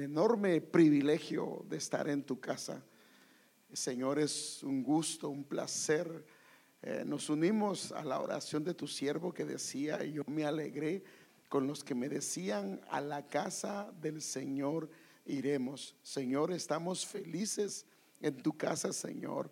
enorme privilegio de estar en tu casa. Señor, es un gusto, un placer. Eh, nos unimos a la oración de tu siervo que decía, yo me alegré con los que me decían, a la casa del Señor iremos. Señor, estamos felices en tu casa, Señor.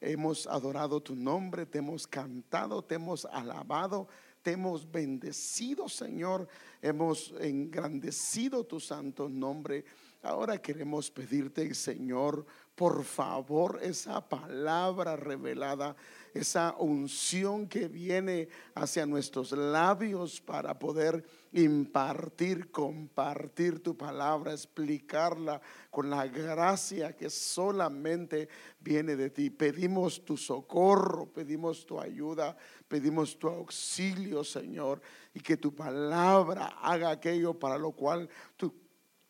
Hemos adorado tu nombre, te hemos cantado, te hemos alabado, te hemos bendecido, Señor. Hemos engrandecido tu santo nombre. Ahora queremos pedirte, Señor, por favor, esa palabra revelada, esa unción que viene hacia nuestros labios para poder impartir, compartir tu palabra, explicarla con la gracia que solamente viene de ti. Pedimos tu socorro, pedimos tu ayuda, pedimos tu auxilio, Señor, y que tu palabra haga aquello para lo cual tú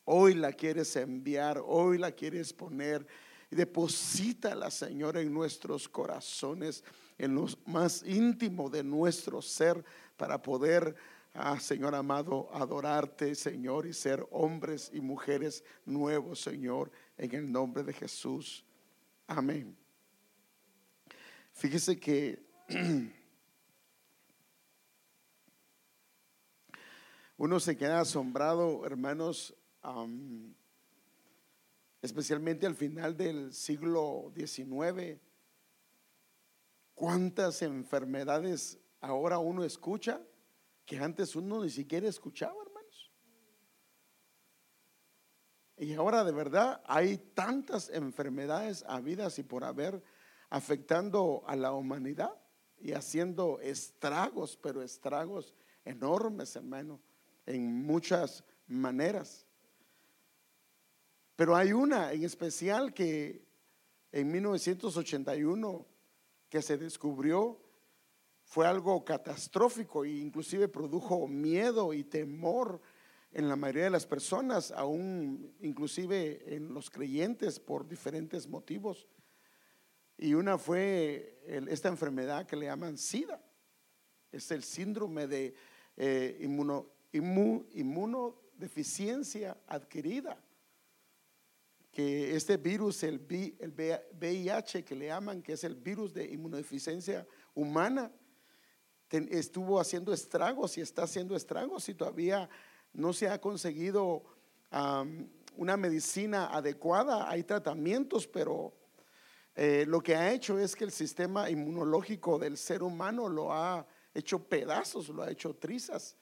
hoy la quieres enviar, hoy la quieres poner. Deposítala, Señor, en nuestros corazones, en lo más íntimo de nuestro ser, para poder Ah, Señor amado, adorarte, Señor, y ser hombres y mujeres nuevos, Señor, en el nombre de Jesús. Amén. Fíjese que uno se queda asombrado, hermanos, especialmente al final del siglo XIX, cuántas enfermedades ahora uno escucha que antes uno ni siquiera escuchaba, hermanos. Y ahora de verdad hay tantas enfermedades habidas y por haber afectando a la humanidad y haciendo estragos, pero estragos enormes, hermano, en muchas maneras. Pero hay una en especial que en 1981 que se descubrió fue algo catastrófico e inclusive produjo miedo y temor en la mayoría de las personas, aún inclusive en los creyentes por diferentes motivos. Y una fue esta enfermedad que le llaman SIDA. Es el síndrome de eh, inmunodeficiencia adquirida. Que este virus, el, el VIH que le llaman, que es el virus de inmunodeficiencia humana, estuvo haciendo estragos y está haciendo estragos y todavía no se ha conseguido una medicina adecuada. Hay tratamientos, pero eh, lo que ha hecho es que el sistema inmunológico del ser humano lo ha hecho pedazos, lo ha hecho trizas.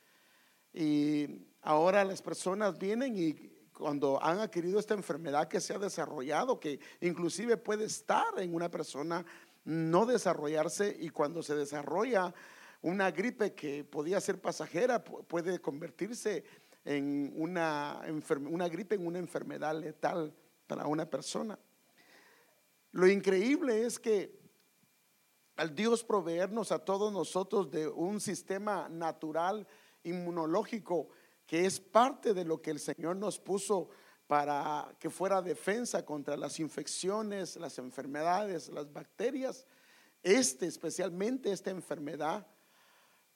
Y ahora las personas vienen y cuando han adquirido esta enfermedad que se ha desarrollado, que inclusive puede estar en una persona, no desarrollarse y cuando se desarrolla una gripe que podía ser pasajera puede convertirse en una, una gripe en una enfermedad letal para una persona. Lo increíble es que al Dios proveernos a todos nosotros de un sistema natural inmunológico que es parte de lo que el Señor nos puso para que fuera defensa contra las infecciones, las enfermedades, las bacterias. Este, especialmente esta enfermedad,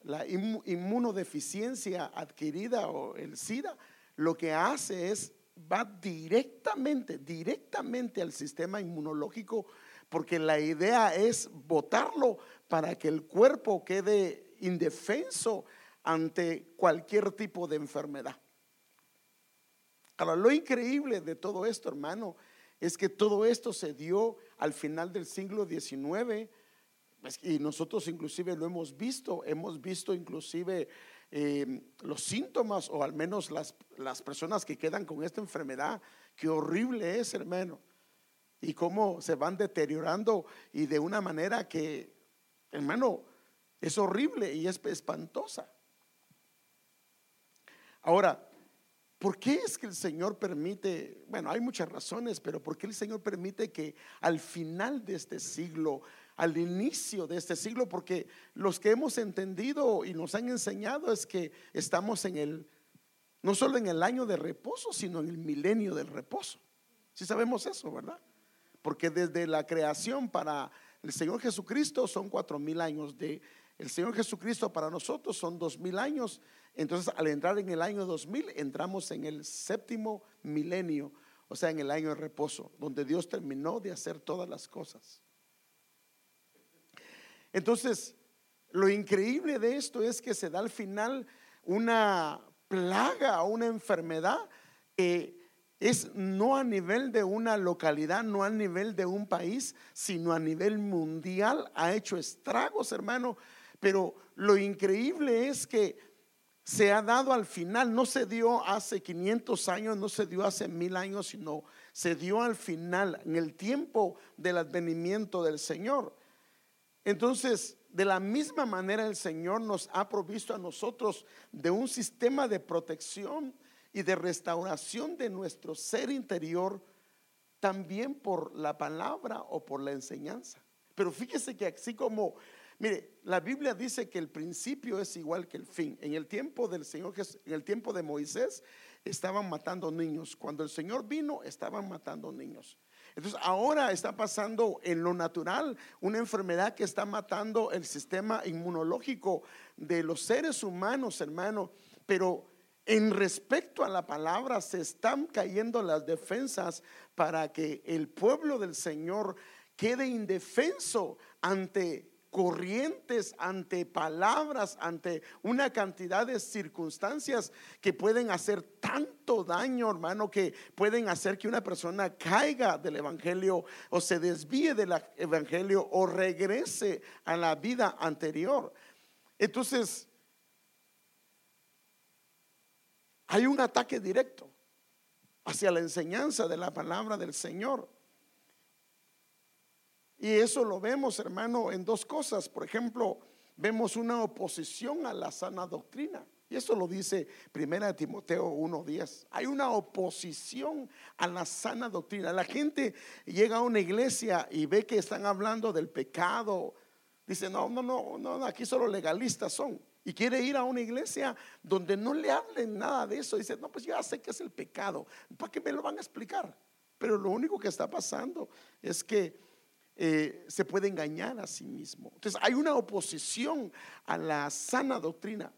la inmunodeficiencia adquirida o el SIDA, lo que hace es, va directamente, directamente al sistema inmunológico, porque la idea es botarlo para que el cuerpo quede indefenso ante cualquier tipo de enfermedad. Ahora, lo increíble de todo esto, hermano, es que todo esto se dio al final del siglo XIX y nosotros inclusive lo hemos visto, hemos visto inclusive eh, los síntomas o al menos las, las personas que quedan con esta enfermedad, qué horrible es, hermano, y cómo se van deteriorando y de una manera que, hermano, es horrible y es espantosa. Ahora, ¿por qué es que el Señor permite, bueno, hay muchas razones, pero ¿por qué el Señor permite que al final de este siglo al inicio de este siglo, porque los que hemos entendido y nos han enseñado es que estamos en el, no solo en el año de reposo, sino en el milenio del reposo. Si sabemos eso, ¿verdad? Porque desde la creación para el Señor Jesucristo son cuatro mil años, de el Señor Jesucristo para nosotros son dos mil años Entonces, al entrar en el año 2000, entramos en el séptimo milenio, o sea, en el año de reposo, donde Dios terminó de hacer todas las cosas. Entonces, lo increíble de esto es que se da al final una plaga o una enfermedad que es no a nivel de una localidad, no a nivel de un país, sino a nivel mundial. Ha hecho estragos, hermano. Pero lo increíble es que se ha dado al final, no se dio hace 500 años, no se dio hace mil años, sino se dio al final, en el tiempo del advenimiento del Señor. Entonces, de la misma manera el Señor nos ha provisto a nosotros de un sistema de protección y de restauración de nuestro ser interior, también por la palabra o por la enseñanza. Pero fíjese que así como, mire, la Biblia dice que el principio es igual que el fin. En el tiempo del Señor en el tiempo de Moisés, estaban matando niños. Cuando el Señor vino, estaban matando niños. Entonces ahora está pasando en lo natural una enfermedad que está matando el sistema inmunológico de los seres humanos, hermano. Pero en respecto a la palabra se están cayendo las defensas para que el pueblo del Señor quede indefenso ante corrientes, ante palabras, ante una cantidad de circunstancias que pueden hacer tanto daño, hermano, que pueden hacer que una persona caiga del Evangelio o se desvíe del Evangelio o regrese a la vida anterior. Entonces, hay un ataque directo hacia la enseñanza de la palabra del Señor. Y eso lo vemos, hermano, en dos cosas. Por ejemplo, vemos una oposición a la sana doctrina. Y eso lo dice 1 Timoteo 1:10. Hay una oposición a la sana doctrina. La gente llega a una iglesia y ve que están hablando del pecado. Dice, no, no, no, no, aquí solo legalistas son. Y quiere ir a una iglesia donde no le hablen nada de eso. Dice, no, pues ya sé que es el pecado. ¿Para qué me lo van a explicar? Pero lo único que está pasando es que eh, se puede engañar a sí mismo. Entonces hay una oposición a la sana doctrina.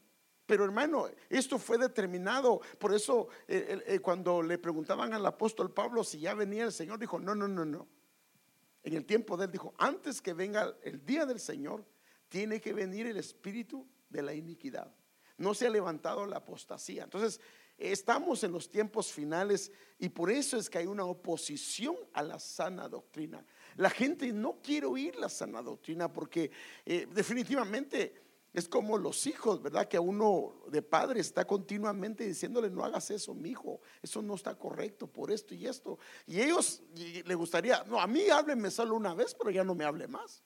Pero hermano, esto fue determinado. Por eso eh, eh, cuando le preguntaban al apóstol Pablo si ya venía el Señor, dijo, no, no, no, no. En el tiempo de él dijo, antes que venga el día del Señor, tiene que venir el espíritu de la iniquidad. No se ha levantado la apostasía. Entonces, estamos en los tiempos finales y por eso es que hay una oposición a la sana doctrina. La gente no quiere oír la sana doctrina porque eh, definitivamente es como los hijos, ¿verdad? Que a uno de padre está continuamente diciéndole, no hagas eso, mi hijo, eso no está correcto por esto y esto. Y ellos le gustaría, no, a mí hábleme solo una vez, pero ya no me hable más.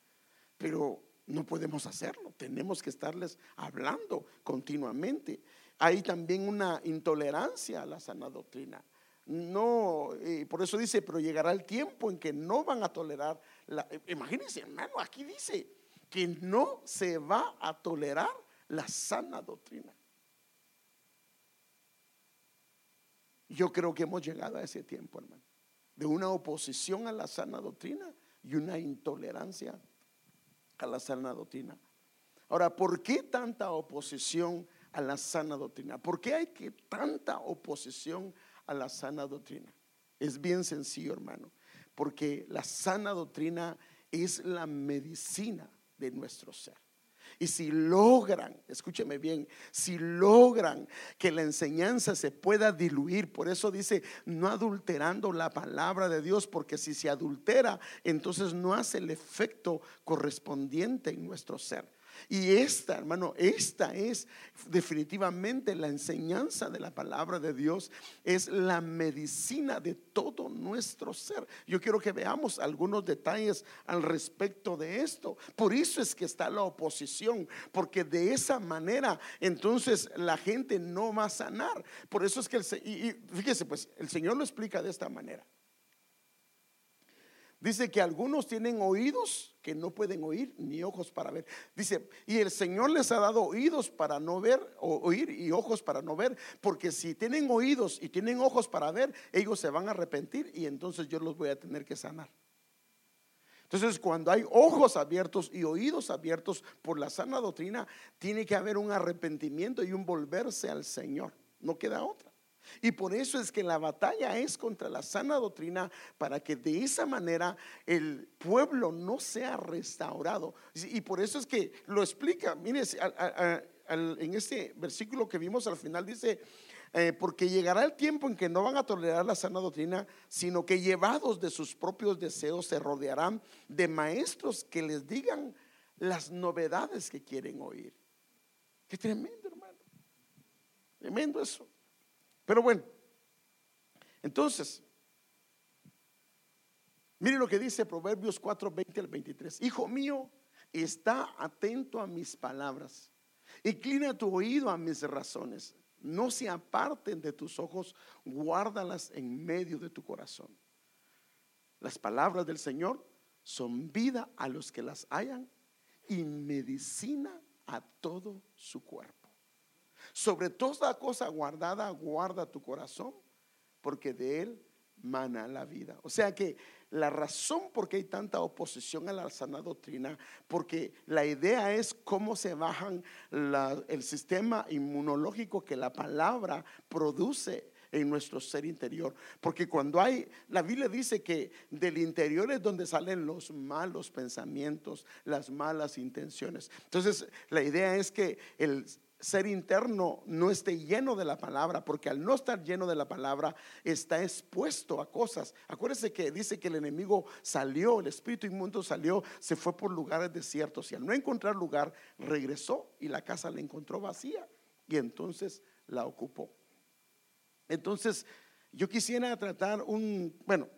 Pero no podemos hacerlo, tenemos que estarles hablando continuamente. Hay también una intolerancia a la sana doctrina no, por eso dice, pero llegará el tiempo en que no van a tolerar. La, imagínense, hermano, aquí dice que no se va a tolerar la sana doctrina. Yo creo que hemos llegado a ese tiempo, hermano, de una oposición a la sana doctrina y una intolerancia a la sana doctrina. Ahora, ¿por qué tanta oposición a la sana doctrina? ¿Por qué hay que tanta oposición a la sana doctrina. Es bien sencillo, hermano, porque la sana doctrina es la medicina de nuestro ser. Y si logran, escúcheme bien, si logran que la enseñanza se pueda diluir, por eso dice, no adulterando la palabra de Dios, porque si se adultera, entonces no hace el efecto correspondiente en nuestro ser. Y esta, hermano, esta es definitivamente la enseñanza de la palabra de Dios, es la medicina de todo nuestro ser. Yo quiero que veamos algunos detalles al respecto de esto. Por eso es que está la oposición, porque de esa manera entonces la gente no va a sanar. Por eso es que, el, y fíjese, pues el Señor lo explica de esta manera. Dice que algunos tienen oídos que no pueden oír ni ojos para ver. Dice, y el Señor les ha dado oídos para no ver, o oír y ojos para no ver, porque si tienen oídos y tienen ojos para ver, ellos se van a arrepentir y entonces yo los voy a tener que sanar. Entonces, cuando hay ojos abiertos y oídos abiertos por la sana doctrina, tiene que haber un arrepentimiento y un volverse al Señor. No queda otra. Y por eso es que la batalla es contra la sana doctrina para que de esa manera el pueblo no sea restaurado. Y por eso es que lo explica. Mire, en este versículo que vimos al final dice, eh, porque llegará el tiempo en que no van a tolerar la sana doctrina, sino que llevados de sus propios deseos se rodearán de maestros que les digan las novedades que quieren oír. Qué tremendo, hermano. Tremendo eso. Pero bueno, entonces, mire lo que dice Proverbios 4, 20 al 23. Hijo mío, está atento a mis palabras. Inclina tu oído a mis razones. No se aparten de tus ojos, guárdalas en medio de tu corazón. Las palabras del Señor son vida a los que las hayan y medicina a todo su cuerpo. Sobre toda cosa guardada, guarda tu corazón, porque de él mana la vida. O sea que la razón por qué hay tanta oposición a la sana doctrina, porque la idea es cómo se bajan el sistema inmunológico que la palabra produce en nuestro ser interior. Porque cuando hay, la Biblia dice que del interior es donde salen los malos pensamientos, las malas intenciones. Entonces, la idea es que el ser interno no esté lleno de la palabra, porque al no estar lleno de la palabra está expuesto a cosas. Acuérdese que dice que el enemigo salió, el espíritu inmundo salió, se fue por lugares desiertos y al no encontrar lugar regresó y la casa la encontró vacía y entonces la ocupó. Entonces, yo quisiera tratar un, bueno,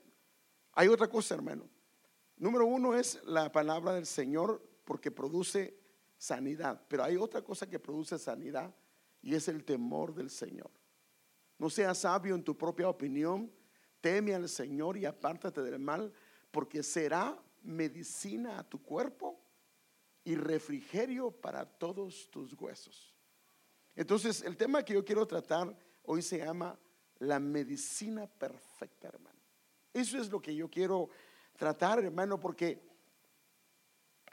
hay otra cosa, hermano. Número uno es la palabra del Señor porque produce sanidad. Pero hay otra cosa que produce sanidad y es el temor del Señor. No seas sabio en tu propia opinión, teme al Señor y apártate del mal, porque será medicina a tu cuerpo y refrigerio para todos tus huesos. Entonces, el tema que yo quiero tratar hoy se llama la medicina perfecta, hermano. Eso es lo que yo quiero tratar, hermano, porque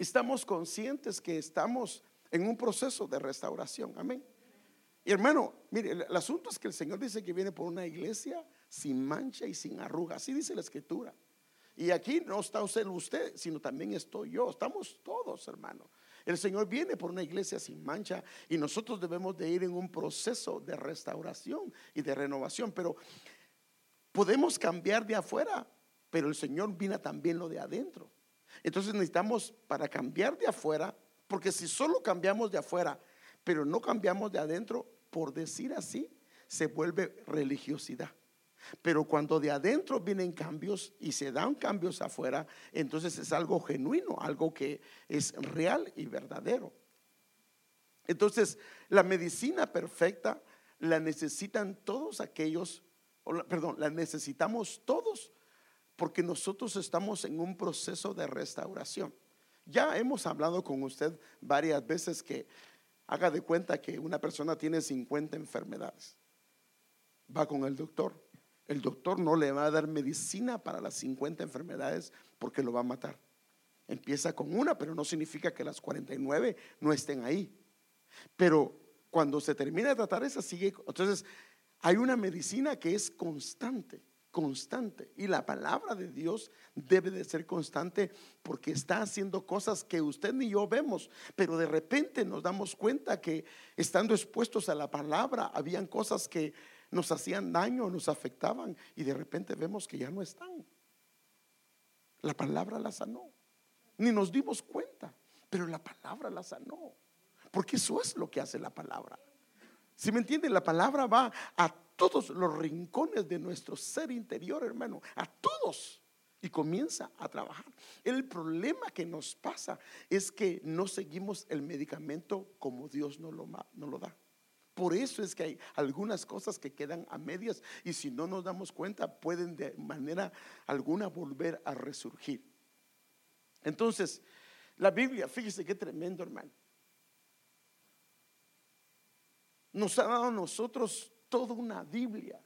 estamos conscientes que estamos en un proceso de restauración. Amén. Y hermano, mire, el, asunto es que el Señor dice que viene por una iglesia sin mancha y sin arruga. Así dice la escritura. Y aquí no está usted, usted, sino también estoy yo. Estamos todos, hermano. El Señor viene por una iglesia sin mancha y nosotros debemos de ir en un proceso de restauración y de renovación. Pero podemos cambiar de afuera, pero el Señor viene también lo de adentro. Entonces necesitamos para cambiar de afuera, porque si solo cambiamos de afuera, pero no cambiamos de adentro, por decir así, se vuelve religiosidad. Pero cuando de adentro vienen cambios y se dan cambios afuera, entonces es algo genuino, algo que es real y verdadero. Entonces, la medicina perfecta la necesitan todos aquellos, perdón, la necesitamos todos porque nosotros estamos en un proceso de restauración. Ya hemos hablado con usted varias veces que haga de cuenta que una persona tiene 50 enfermedades. Va con el doctor. El doctor no le va a dar medicina para las 50 enfermedades porque lo va a matar. Empieza con una, pero no significa que las 49 no estén ahí. Pero cuando se termina de tratar esa, sigue. Entonces, hay una medicina que es constante constante. Y la palabra de Dios debe de ser constante porque está haciendo cosas que usted ni yo vemos, pero de repente nos damos cuenta que estando expuestos a la palabra, habían cosas que nos hacían daño, nos afectaban y de repente vemos que ya no están. La palabra la sanó. Ni nos dimos cuenta, pero la palabra la sanó. Porque eso es lo que hace la palabra. Si me entienden, la palabra va a todos los rincones de nuestro ser interior, hermano, a todos. Y comienza a trabajar. El problema que nos pasa es que no seguimos el medicamento como Dios nos lo, no lo da. Por eso es que hay algunas cosas que quedan a medias y si no nos damos cuenta pueden de manera alguna volver a resurgir. Entonces, la Biblia, fíjese qué tremendo hermano. Nos ha dado a nosotros toda una Biblia.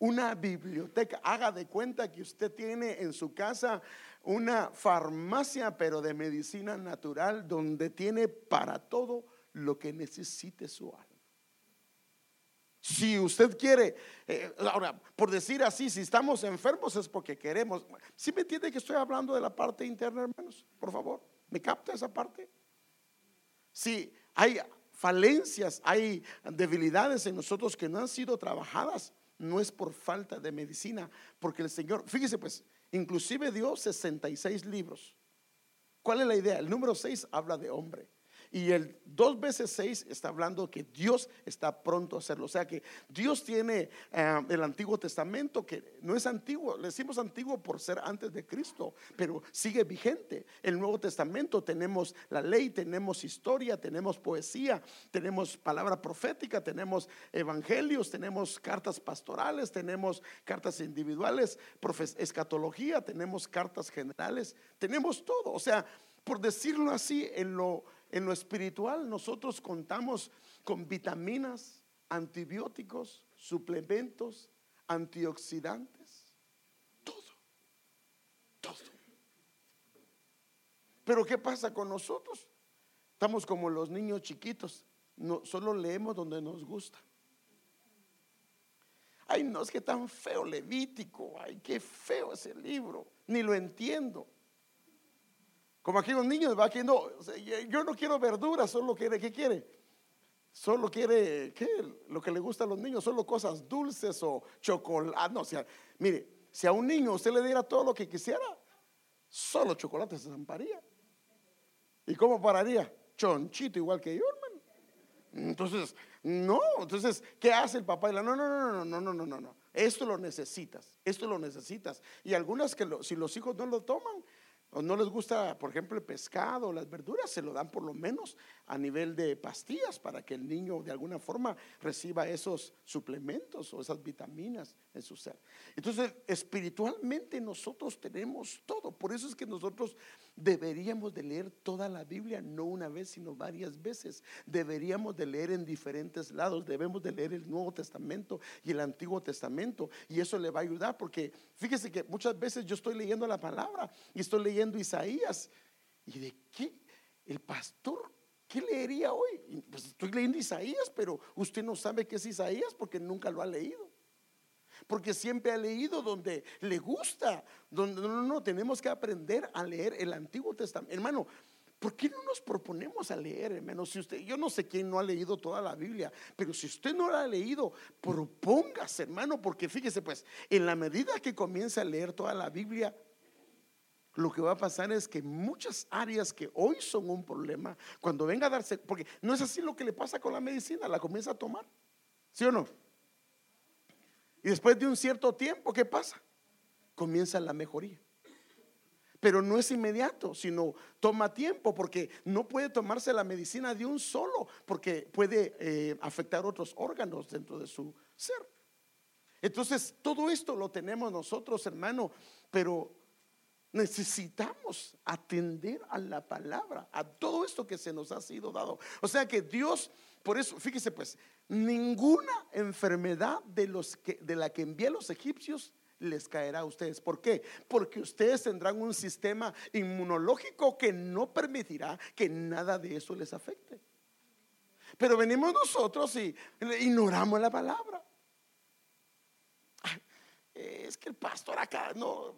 una biblioteca. Haga de cuenta que usted tiene en su casa una farmacia, pero de medicina natural, donde tiene para todo lo que necesite su alma. Si usted quiere, eh, ahora, por decir así, si estamos enfermos es porque queremos. Si me entiende que estoy hablando de la parte interna, hermanos? Por favor, ¿me capta esa parte? Si hay falencias, hay debilidades en nosotros que no han sido trabajadas, no es por falta de medicina, porque el Señor, fíjese pues, inclusive dio 66 libros. ¿Cuál es la idea? El número 6 habla de hombre. Y el dos veces seis está hablando que Dios está pronto a hacerlo. O sea que Dios tiene eh, el Antiguo Testamento que no es antiguo, le decimos antiguo por ser antes de Cristo, pero sigue vigente. El Nuevo Testamento tenemos la ley, tenemos historia, tenemos poesía, tenemos palabra profética, tenemos evangelios, tenemos cartas pastorales, tenemos cartas individuales, escatología, tenemos cartas generales, tenemos todo. O sea, por decirlo así, en lo en lo espiritual nosotros contamos con vitaminas, antibióticos, suplementos, antioxidantes, todo, todo. Pero ¿qué pasa con nosotros? Estamos como los niños chiquitos, no, solo leemos donde nos gusta. Ay, no es que tan feo Levítico, ay, qué feo ese libro, ni lo entiendo. Como aquí un niño va queriendo, yo no quiero verduras, solo quiere, ¿qué quiere? Solo quiere, ¿qué? Lo que le gusta a los niños, solo cosas dulces o chocolate. No, o sea, mire, si a un niño usted le diera todo lo que quisiera, solo chocolate se zamparía. ¿Y cómo pararía? Chonchito igual que yo, hermano. Entonces, no, entonces, ¿qué hace el papá? No, no, no, no, no, no, no, no, no. Esto lo necesitas, esto lo necesitas. Y algunas que si los hijos no lo toman, o no les gusta, por ejemplo, el pescado, las verduras, se lo dan por lo menos a nivel de pastillas para que el niño de alguna forma reciba esos suplementos o esas vitaminas en su ser. Entonces, espiritualmente nosotros tenemos todo. Por eso es que nosotros deberíamos de leer toda la Biblia, no una vez, sino varias veces. Deberíamos de leer en diferentes lados. Debemos de leer el Nuevo Testamento y el Antiguo Testamento. Y eso le va a ayudar porque fíjese que muchas veces yo estoy leyendo la palabra y estoy leyendo Isaías. ¿Y de qué? El pastor ¿Qué leería hoy? Pues estoy leyendo Isaías, pero usted no sabe qué es Isaías porque nunca lo ha leído. Porque siempre ha leído donde le gusta, donde no, no, tenemos que aprender a leer el Antiguo Testamento. Hermano, ¿por qué no nos proponemos a leer, hermano? Si usted, yo no sé quién no ha leído toda la Biblia, pero si usted no la ha leído, propóngase, hermano, porque fíjese, pues, en la medida que comience a leer toda la Biblia, lo que va a pasar es que muchas áreas que hoy son un problema, cuando venga a darse, porque no es así lo que le pasa con la medicina, la comienza a tomar, ¿sí o no? Y después de un cierto tiempo, ¿qué pasa? Comienza la mejoría. Pero no es inmediato, sino toma tiempo, porque no puede tomarse la medicina de un solo, porque puede eh, afectar otros órganos dentro de su ser. Entonces, todo esto lo tenemos nosotros, hermano, pero Necesitamos atender a la palabra, a todo esto que se nos ha sido dado. O sea que Dios, por eso, fíjese pues, ninguna enfermedad de, los que, de la que envía los egipcios les caerá a ustedes. ¿Por qué? Porque ustedes tendrán un sistema inmunológico que no permitirá que nada de eso les afecte. Pero venimos nosotros y ignoramos la palabra es que el pastor acá, no,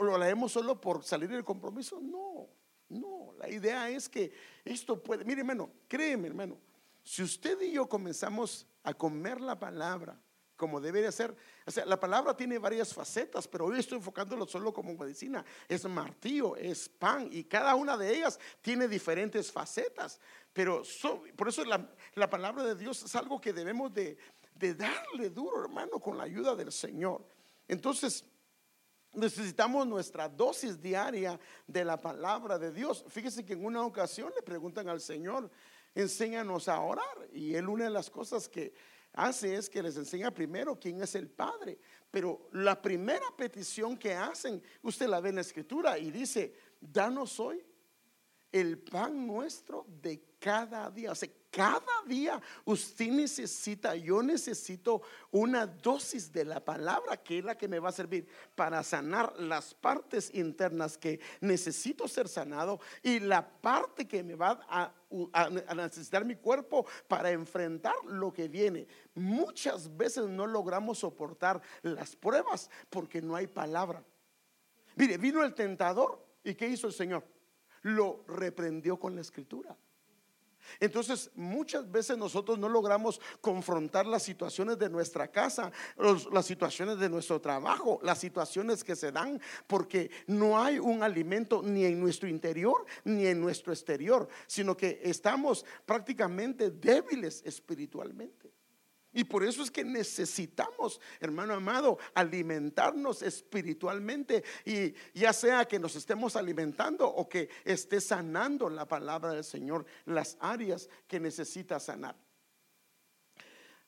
lo leemos solo por salir del compromiso. No, no, la idea es que esto puede, mire hermano, créeme hermano, si usted y yo comenzamos a comer la palabra como debería ser, o sea, la palabra tiene varias facetas, pero hoy estoy enfocándolo solo como medicina, es martillo, es pan, y cada una de ellas tiene diferentes facetas, pero por eso la, la, palabra de Dios es algo que debemos de, de darle duro, hermano, con la ayuda del Señor. Entonces, necesitamos nuestra dosis diaria de la palabra de Dios. Fíjese que en una ocasión le preguntan al Señor, enséñanos a orar. Y él una de las cosas que hace es que les enseña primero quién es el Padre. Pero la primera petición que hacen, usted la ve en la escritura y dice, danos hoy el pan nuestro de cada día. O sea, cada día usted necesita, yo necesito una dosis de la palabra que es la que me va a servir para sanar las partes internas que necesito ser sanado y la parte que me va a, necesitar mi cuerpo para enfrentar lo que viene. Muchas veces no logramos soportar las pruebas porque no hay palabra. Mire, vino el tentador y ¿qué hizo el Señor? lo reprendió con la escritura. Entonces, muchas veces nosotros no logramos confrontar las situaciones de nuestra casa, las situaciones de nuestro trabajo, las situaciones que se dan, porque no hay un alimento ni en nuestro interior ni en nuestro exterior, sino que estamos prácticamente débiles espiritualmente. Y por eso es que necesitamos, hermano amado, alimentarnos espiritualmente. Y ya sea que nos estemos alimentando o que esté sanando la palabra del Señor, las áreas que necesita sanar.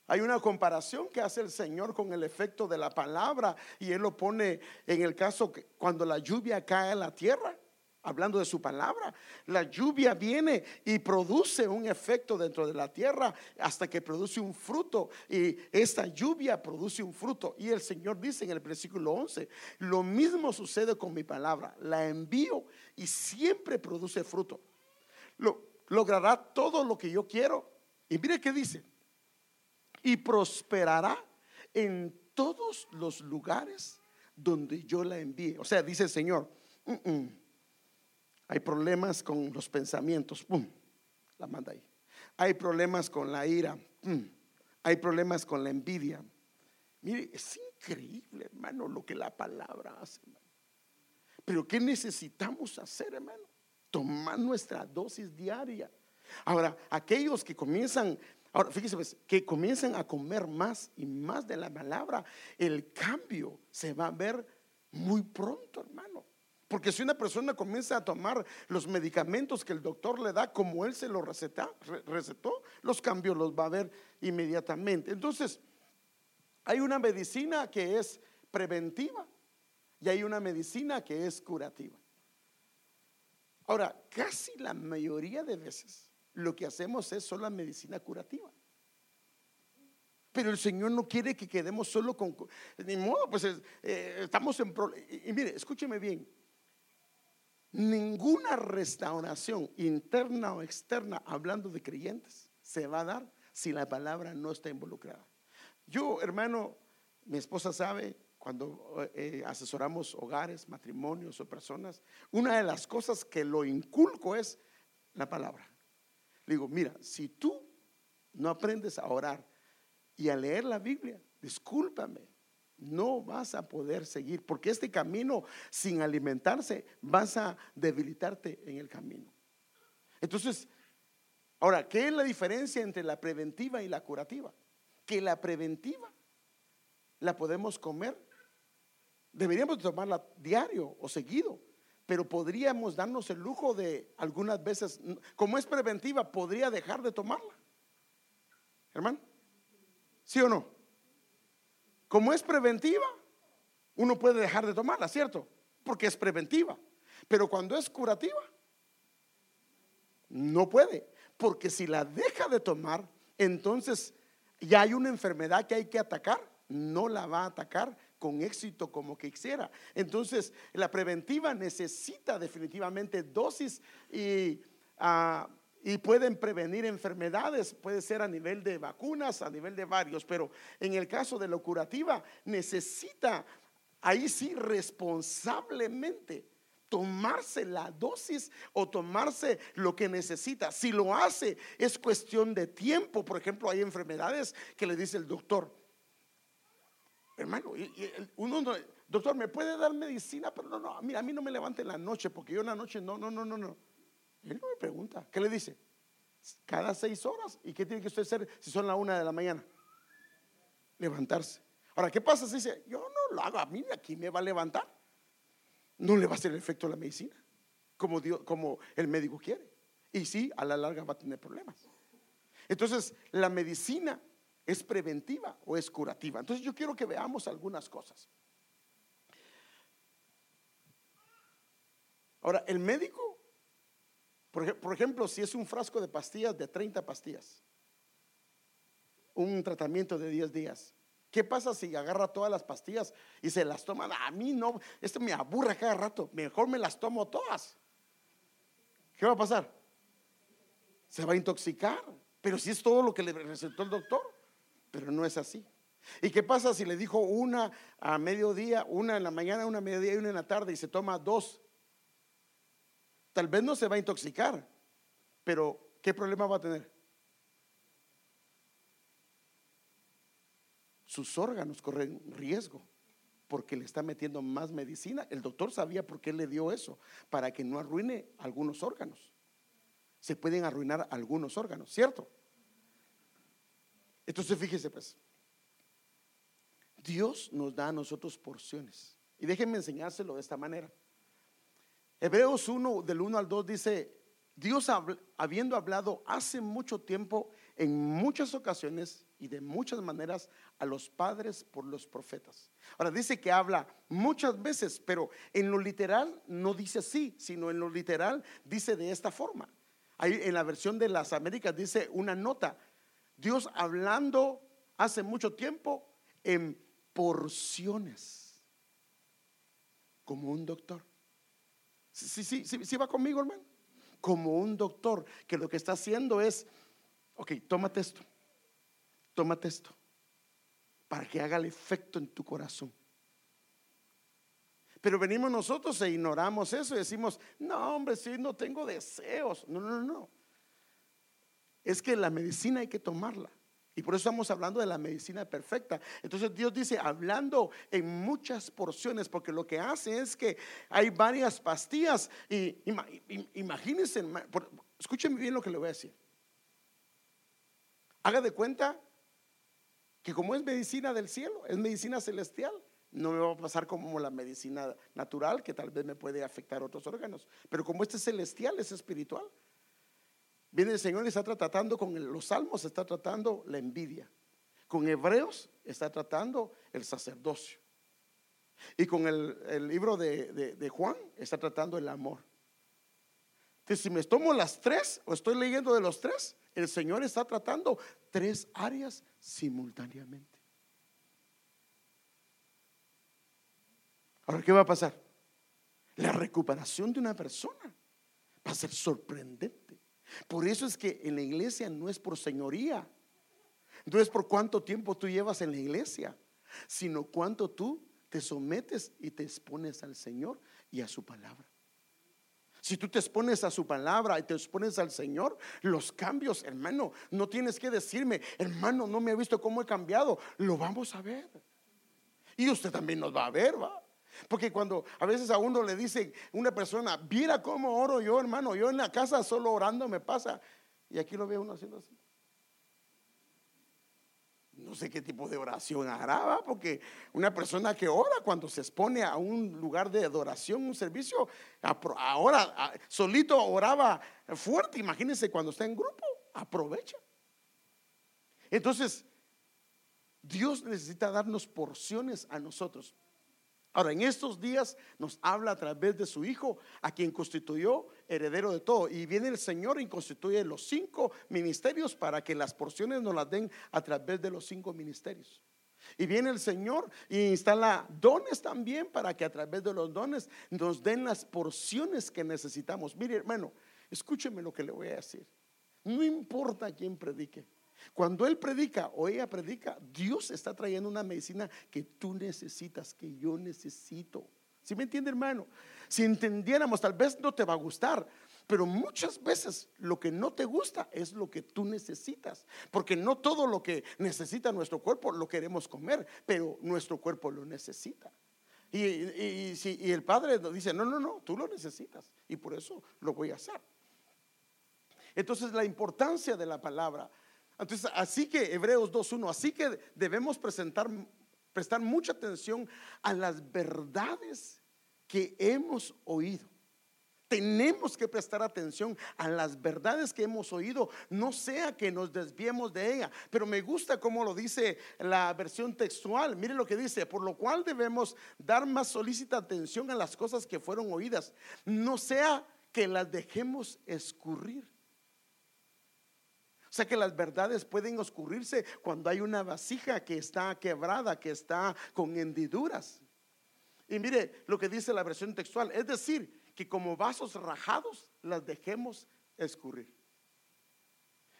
Hay una comparación que hace el Señor con el efecto de la palabra y Él lo pone en el caso que cuando la lluvia cae en la tierra hablando de su palabra. La lluvia viene y produce un efecto dentro de la tierra hasta que produce un fruto y esta lluvia produce un fruto. Y el Señor dice en el versículo 11, lo mismo sucede con mi palabra, la envío y siempre produce fruto. Lo, logrará todo lo que yo quiero. Y mire qué dice, y prosperará en todos los lugares donde yo la envíe. O sea, dice el Señor, mm, mm, hay problemas con los pensamientos, ¡pum! La manda ahí. Hay problemas con la ira, ¡pum! Hay problemas con la envidia. Mire, es increíble, hermano, lo que la palabra hace, hermano. Pero ¿qué necesitamos hacer, hermano? Tomar nuestra dosis diaria. Ahora, aquellos que comienzan, ahora fíjese, pues, que comienzan a comer más y más de la palabra, el cambio se va a ver muy pronto, hermano. Porque si una persona comienza a tomar los medicamentos que el doctor le da como él se los recetó, los cambios los va a ver inmediatamente. Entonces, hay una medicina que es preventiva y hay una medicina que es curativa. Ahora, casi la mayoría de veces lo que hacemos es solo la medicina curativa. Pero el Señor no quiere que quedemos solo con... Ni modo, pues eh, estamos en... Y mire, escúcheme bien. Ninguna restauración interna o externa, hablando de creyentes, se va a dar si la palabra no está involucrada. Yo, hermano, mi esposa sabe, cuando eh, asesoramos hogares, matrimonios o personas, una de las cosas que lo inculco es la palabra. Le digo, mira, si tú no aprendes a orar y a leer la Biblia, discúlpame, no vas a poder seguir, porque este camino sin alimentarse vas a debilitarte en el camino. Entonces, ahora, ¿qué es la diferencia entre la preventiva y la curativa? Que la preventiva la podemos comer, deberíamos tomarla diario o seguido, pero podríamos darnos el lujo de algunas veces, como es preventiva, podría dejar de tomarla. Hermano, ¿sí o no? Como es preventiva, uno puede dejar de tomarla, ¿cierto? Porque es preventiva. Pero cuando es curativa, no puede. Porque si la deja de tomar, entonces ya hay una enfermedad que hay que atacar, no la va a atacar con éxito como que quisiera. Entonces, la preventiva necesita definitivamente dosis y uh, y pueden prevenir enfermedades, puede ser a nivel de vacunas, a nivel de varios, pero en el caso de la curativa necesita ahí sí responsablemente tomarse la dosis o tomarse lo que necesita. Si lo hace es cuestión de tiempo. Por ejemplo, hay enfermedades que le dice el doctor, hermano, uno doctor, ¿me puede dar medicina? Pero no, no, mira, a mí no me levante en la noche porque yo en la noche no, no, no, no, no. Él no me pregunta. ¿Qué le dice? Cada seis horas. ¿Y qué tiene que usted hacer si son la una de la mañana? Levantarse. Ahora, ¿qué pasa si dice, yo no lo hago a mí, aquí me va a levantar? No le va a hacer el efecto a la medicina, como, Dios, como el médico quiere. Y sí, a la larga va a tener problemas. Entonces, la medicina es preventiva o es curativa. Entonces, yo quiero que veamos algunas cosas. Ahora, el médico Por, ejemplo, si es un frasco de pastillas de 30 pastillas, un tratamiento de 10 días. ¿Qué pasa si agarra todas las pastillas y se las toma? A mí no, esto me aburre cada rato, mejor me las tomo todas. ¿Qué va a pasar? Se va a intoxicar, pero si es todo lo que le recetó el doctor, pero no es así. ¿Y qué pasa si le dijo una a mediodía, una en la mañana, una a mediodía y una en la tarde y se toma dos? Tal vez no se va a intoxicar, pero ¿qué problema va a tener? Sus órganos corren riesgo porque le está metiendo más medicina. El doctor sabía por qué le dio eso, para que no arruine algunos órganos. Se pueden arruinar algunos órganos, ¿cierto? Entonces fíjese pues, Dios nos da a nosotros porciones. Y déjenme enseñárselo de esta manera. Hebreos 1, del 1 al 2 dice, Dios habiendo hablado hace mucho tiempo, en muchas ocasiones y de muchas maneras, a los padres por los profetas. Ahora dice que habla muchas veces, pero en lo literal no dice así, sino en lo literal dice de esta forma. Ahí en la versión de las Américas dice una nota, Dios hablando hace mucho tiempo en porciones, como un doctor. Sí, sí, sí, va conmigo, hermano. Como un doctor que lo que está haciendo es, ok, tómate esto, tómate esto, para que haga el efecto en tu corazón. Pero venimos nosotros e ignoramos eso y decimos, no, hombre, si no tengo deseos. No, no, no. Es que la medicina hay que tomarla. Y por eso estamos hablando de la medicina perfecta. Entonces Dios dice, hablando en muchas porciones, porque lo que hace es que hay varias pastillas. Y imagínense, escúchenme bien lo que le voy a decir. Haga de cuenta que como es medicina del cielo, es medicina celestial, no me va a pasar como la medicina natural, que tal vez me puede afectar otros órganos. Pero como este es celestial, es espiritual. Viene el Señor y está tratando con los salmos, está tratando la envidia. Con Hebreos está tratando el sacerdocio. Y con el, libro de, Juan está tratando el amor. Entonces, si me tomo las tres o estoy leyendo de los tres, el Señor está tratando tres áreas simultáneamente. Ahora, ¿qué va a pasar? La recuperación de una persona va a ser sorprendente. Por eso es que en la iglesia no es por señoría, no es por cuánto tiempo tú llevas en la iglesia, sino cuánto tú te sometes y te expones al Señor y a su palabra. Si tú te expones a su palabra y te expones al Señor, los cambios, hermano, no tienes que decirme, hermano, no me ha visto cómo he cambiado, lo vamos a ver. Y usted también nos va a ver, va. Porque cuando a veces a uno le dice una persona, mira cómo oro yo, hermano, yo en la casa solo orando me pasa. Y aquí lo ve uno haciendo así. No sé qué tipo de oración hará, porque una persona que ora cuando se expone a un lugar de adoración, un servicio, ahora solito oraba fuerte. Imagínense cuando está en grupo, aprovecha. Entonces, Dios necesita darnos porciones a nosotros. Ahora, en estos días nos habla a través de su Hijo, a quien constituyó heredero de todo. Y viene el Señor y constituye los cinco ministerios para que las porciones nos las den a través de los cinco ministerios. Y viene el Señor y instala dones también para que a través de los dones nos den las porciones que necesitamos. Mire, hermano, escúcheme lo que le voy a decir. No importa quién predique. Cuando Él predica o ella predica, Dios está trayendo una medicina que tú necesitas, que yo necesito. ¿Sí me entiende, hermano? Si entendiéramos, tal vez no te va a gustar, pero muchas veces lo que no te gusta es lo que tú necesitas. Porque no todo lo que necesita nuestro cuerpo lo queremos comer, pero nuestro cuerpo lo necesita. Y, y el Padre dice, no, no, no, tú lo necesitas. Y por eso lo voy a hacer. Entonces la importancia de la palabra entonces, así que Hebreos 2.1, así que debemos presentar, prestar mucha atención a las verdades que hemos oído. Tenemos que prestar atención a las verdades que hemos oído, no sea que nos desviemos de ella. Pero me gusta como lo dice la versión textual. Mire lo que dice, por lo cual debemos dar más solícita atención a las cosas que fueron oídas. No sea que las dejemos escurrir. O sea que las verdades pueden oscurrirse cuando hay una vasija que está quebrada, que está con hendiduras. Y mire lo que dice la versión textual, es decir, que como vasos rajados las dejemos escurrir.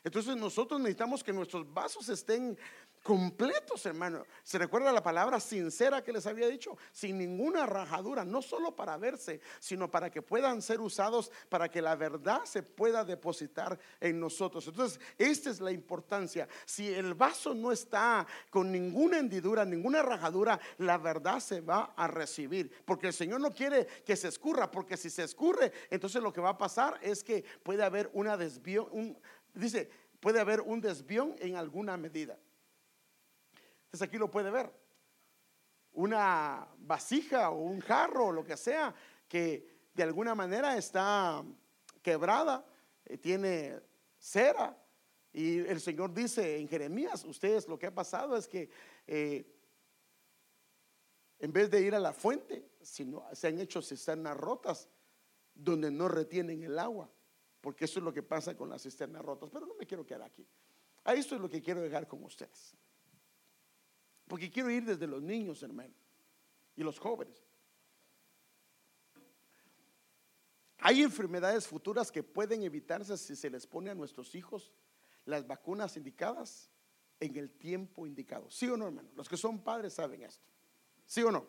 Entonces nosotros necesitamos que nuestros vasos estén completos, hermano. ¿Se recuerda la palabra sincera que les había dicho? Sin ninguna rajadura, no solo para verse, sino para que puedan ser usados, para que la verdad se pueda depositar en nosotros. Entonces, esta es la importancia. Si el vaso no está con ninguna hendidura, ninguna rajadura, la verdad se va a recibir. Porque el Señor no quiere que se escurra, porque si se escurre, entonces lo que va a pasar es que puede haber una desvío, dice, puede haber un desvión en alguna medida. Entonces aquí lo puede ver. Una vasija o un jarro o lo que sea que de alguna manera está quebrada, eh, tiene cera. Y el Señor dice en Jeremías, ustedes lo que ha pasado es que eh, en vez de ir a la fuente, sino, se han hecho cisternas rotas donde no retienen el agua, porque eso es lo que pasa con las cisternas rotas. Pero no me quiero quedar aquí. A esto es lo que quiero dejar con ustedes. Porque quiero ir desde los niños, hermano, y los jóvenes. Hay enfermedades futuras que pueden evitarse si se les pone a nuestros hijos las vacunas indicadas en el tiempo indicado. ¿Sí o no, hermano? Los que son padres saben esto. ¿Sí o no?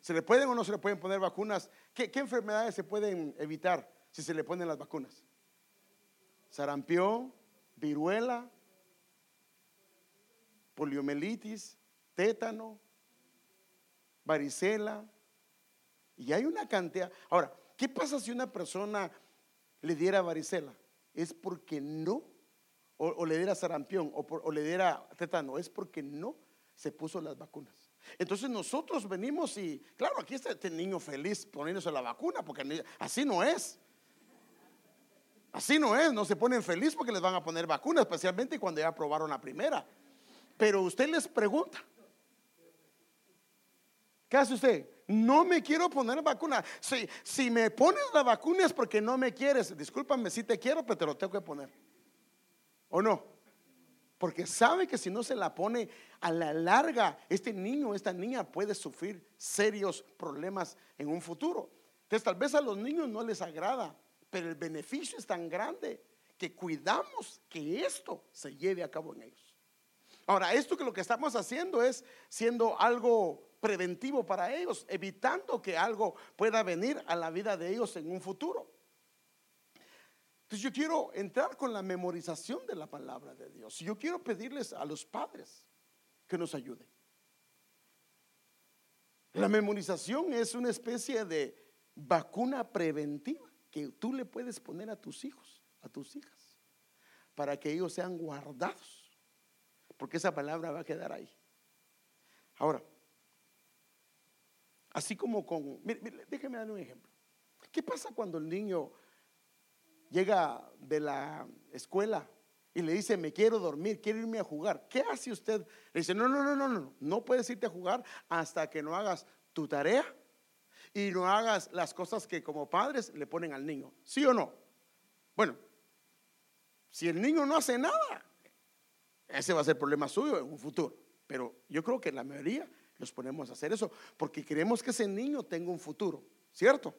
¿Se le pueden o no se le pueden poner vacunas? ¿Qué, qué enfermedades se pueden evitar si se le ponen las vacunas? Sarampión, viruela, poliomielitis, tétano, varicela. Y hay una cantidad. Ahora, ¿qué pasa si una persona le diera varicela? Es porque no, o, le diera sarampión, o, le diera tétano, es porque no se puso las vacunas. Entonces nosotros venimos y, claro, aquí está este niño feliz poniéndose la vacuna, porque así no es. Así no es, no se ponen feliz porque les van a poner vacunas, especialmente cuando ya aprobaron la primera. Pero usted les pregunta, ¿qué hace usted? No me quiero poner vacuna. Si, si me pones la vacuna es porque no me quieres. Discúlpame si te quiero, pero te lo tengo que poner. ¿O no? Porque sabe que si no se la pone a la larga, este niño, esta niña puede sufrir serios problemas en un futuro. Entonces tal vez a los niños no les agrada, pero el beneficio es tan grande que cuidamos que esto se lleve a cabo en ellos. Ahora, esto que lo que estamos haciendo es siendo algo preventivo para ellos, evitando que algo pueda venir a la vida de ellos en un futuro. Entonces yo quiero entrar con la memorización de la palabra de Dios. Yo quiero pedirles a los padres que nos ayuden. La memorización es una especie de vacuna preventiva que tú le puedes poner a tus hijos, a tus hijas, para que ellos sean guardados porque esa palabra va a quedar ahí. Ahora, así como con, mire, déjeme darle un ejemplo. ¿Qué pasa cuando el niño llega de la escuela y le dice, me quiero dormir, quiero irme a jugar? ¿Qué hace usted? Le dice, no, no, no, no, no, no puedes irte a jugar hasta que no hagas tu tarea y no hagas las cosas que como padres le ponen al niño. ¿Sí o no? Bueno, si el niño no hace nada, ese va a ser problema suyo en un futuro. Pero yo creo que la mayoría los ponemos a hacer eso porque queremos que ese niño tenga un futuro, ¿cierto?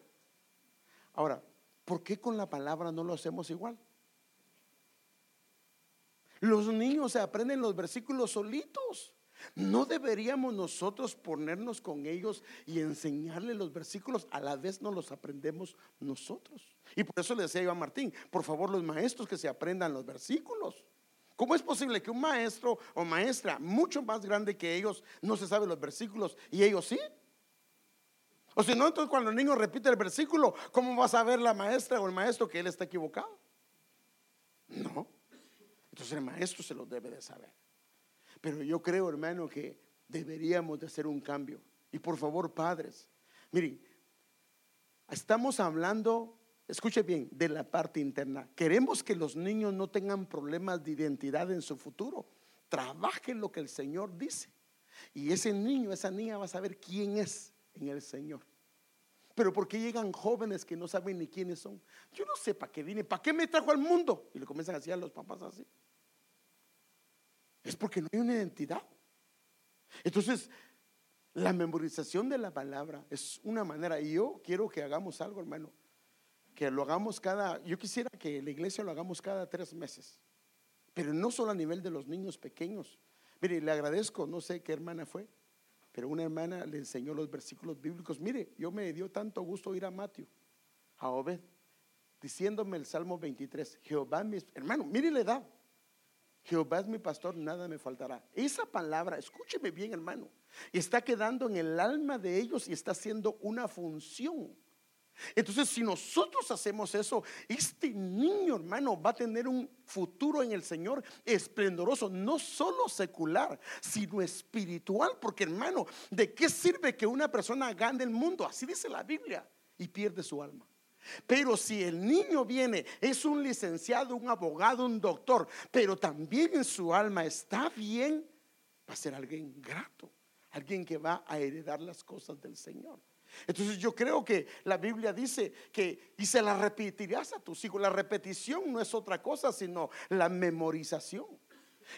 Ahora, ¿por qué con la palabra no lo hacemos igual? Los niños se aprenden los versículos solitos. No deberíamos nosotros ponernos con ellos y enseñarles los versículos, a la vez no los aprendemos nosotros. Y por eso le decía yo a Martín, por favor los maestros que se aprendan los versículos. ¿Cómo es posible que un maestro o maestra mucho más grande que ellos no se sabe los versículos y ellos sí? O si no, entonces cuando el niño repite el versículo, ¿cómo va a saber la maestra o el maestro que él está equivocado? No. Entonces el maestro se lo debe de saber. Pero yo creo, hermano, que deberíamos de hacer un cambio. Y por favor, padres, miren, estamos hablando escuche bien, de la parte interna. Queremos que los niños no tengan problemas de identidad en su futuro. Trabajen lo que el Señor dice. Y ese niño, esa niña va a saber quién es en el Señor. Pero ¿por qué llegan jóvenes que no saben ni quiénes son? Yo no sé para qué vine, para qué me trajo al mundo. Y le comienzan a decir a los papás así. Es porque no hay una identidad. Entonces, la memorización de la palabra es una manera. Y yo quiero que hagamos algo, hermano. Que lo hagamos cada, yo quisiera que la iglesia lo hagamos cada tres meses. Pero no solo a nivel de los niños pequeños. Mire, le agradezco, no sé qué hermana fue, pero una hermana le enseñó los versículos bíblicos. Mire, yo me dio tanto gusto ir a Mateo, a Obed, diciéndome el Salmo 23, Jehová mi, hermano, mire la edad. Jehová es mi pastor, nada me faltará. Esa palabra, escúcheme bien, hermano, está quedando en el alma de ellos y está haciendo una función. Entonces, si nosotros hacemos eso, este niño, hermano, va a tener un futuro en el Señor esplendoroso, no solo secular, sino espiritual, porque hermano, ¿de qué sirve que una persona gane el mundo? Así dice la Biblia, y pierde su alma. Pero si el niño viene, es un licenciado, un abogado, un doctor, pero también en su alma está bien, va a ser alguien grato, alguien que va a heredar las cosas del Señor. Entonces yo creo que la Biblia dice que, y se la repetirás a tus hijos, la repetición no es otra cosa sino la memorización.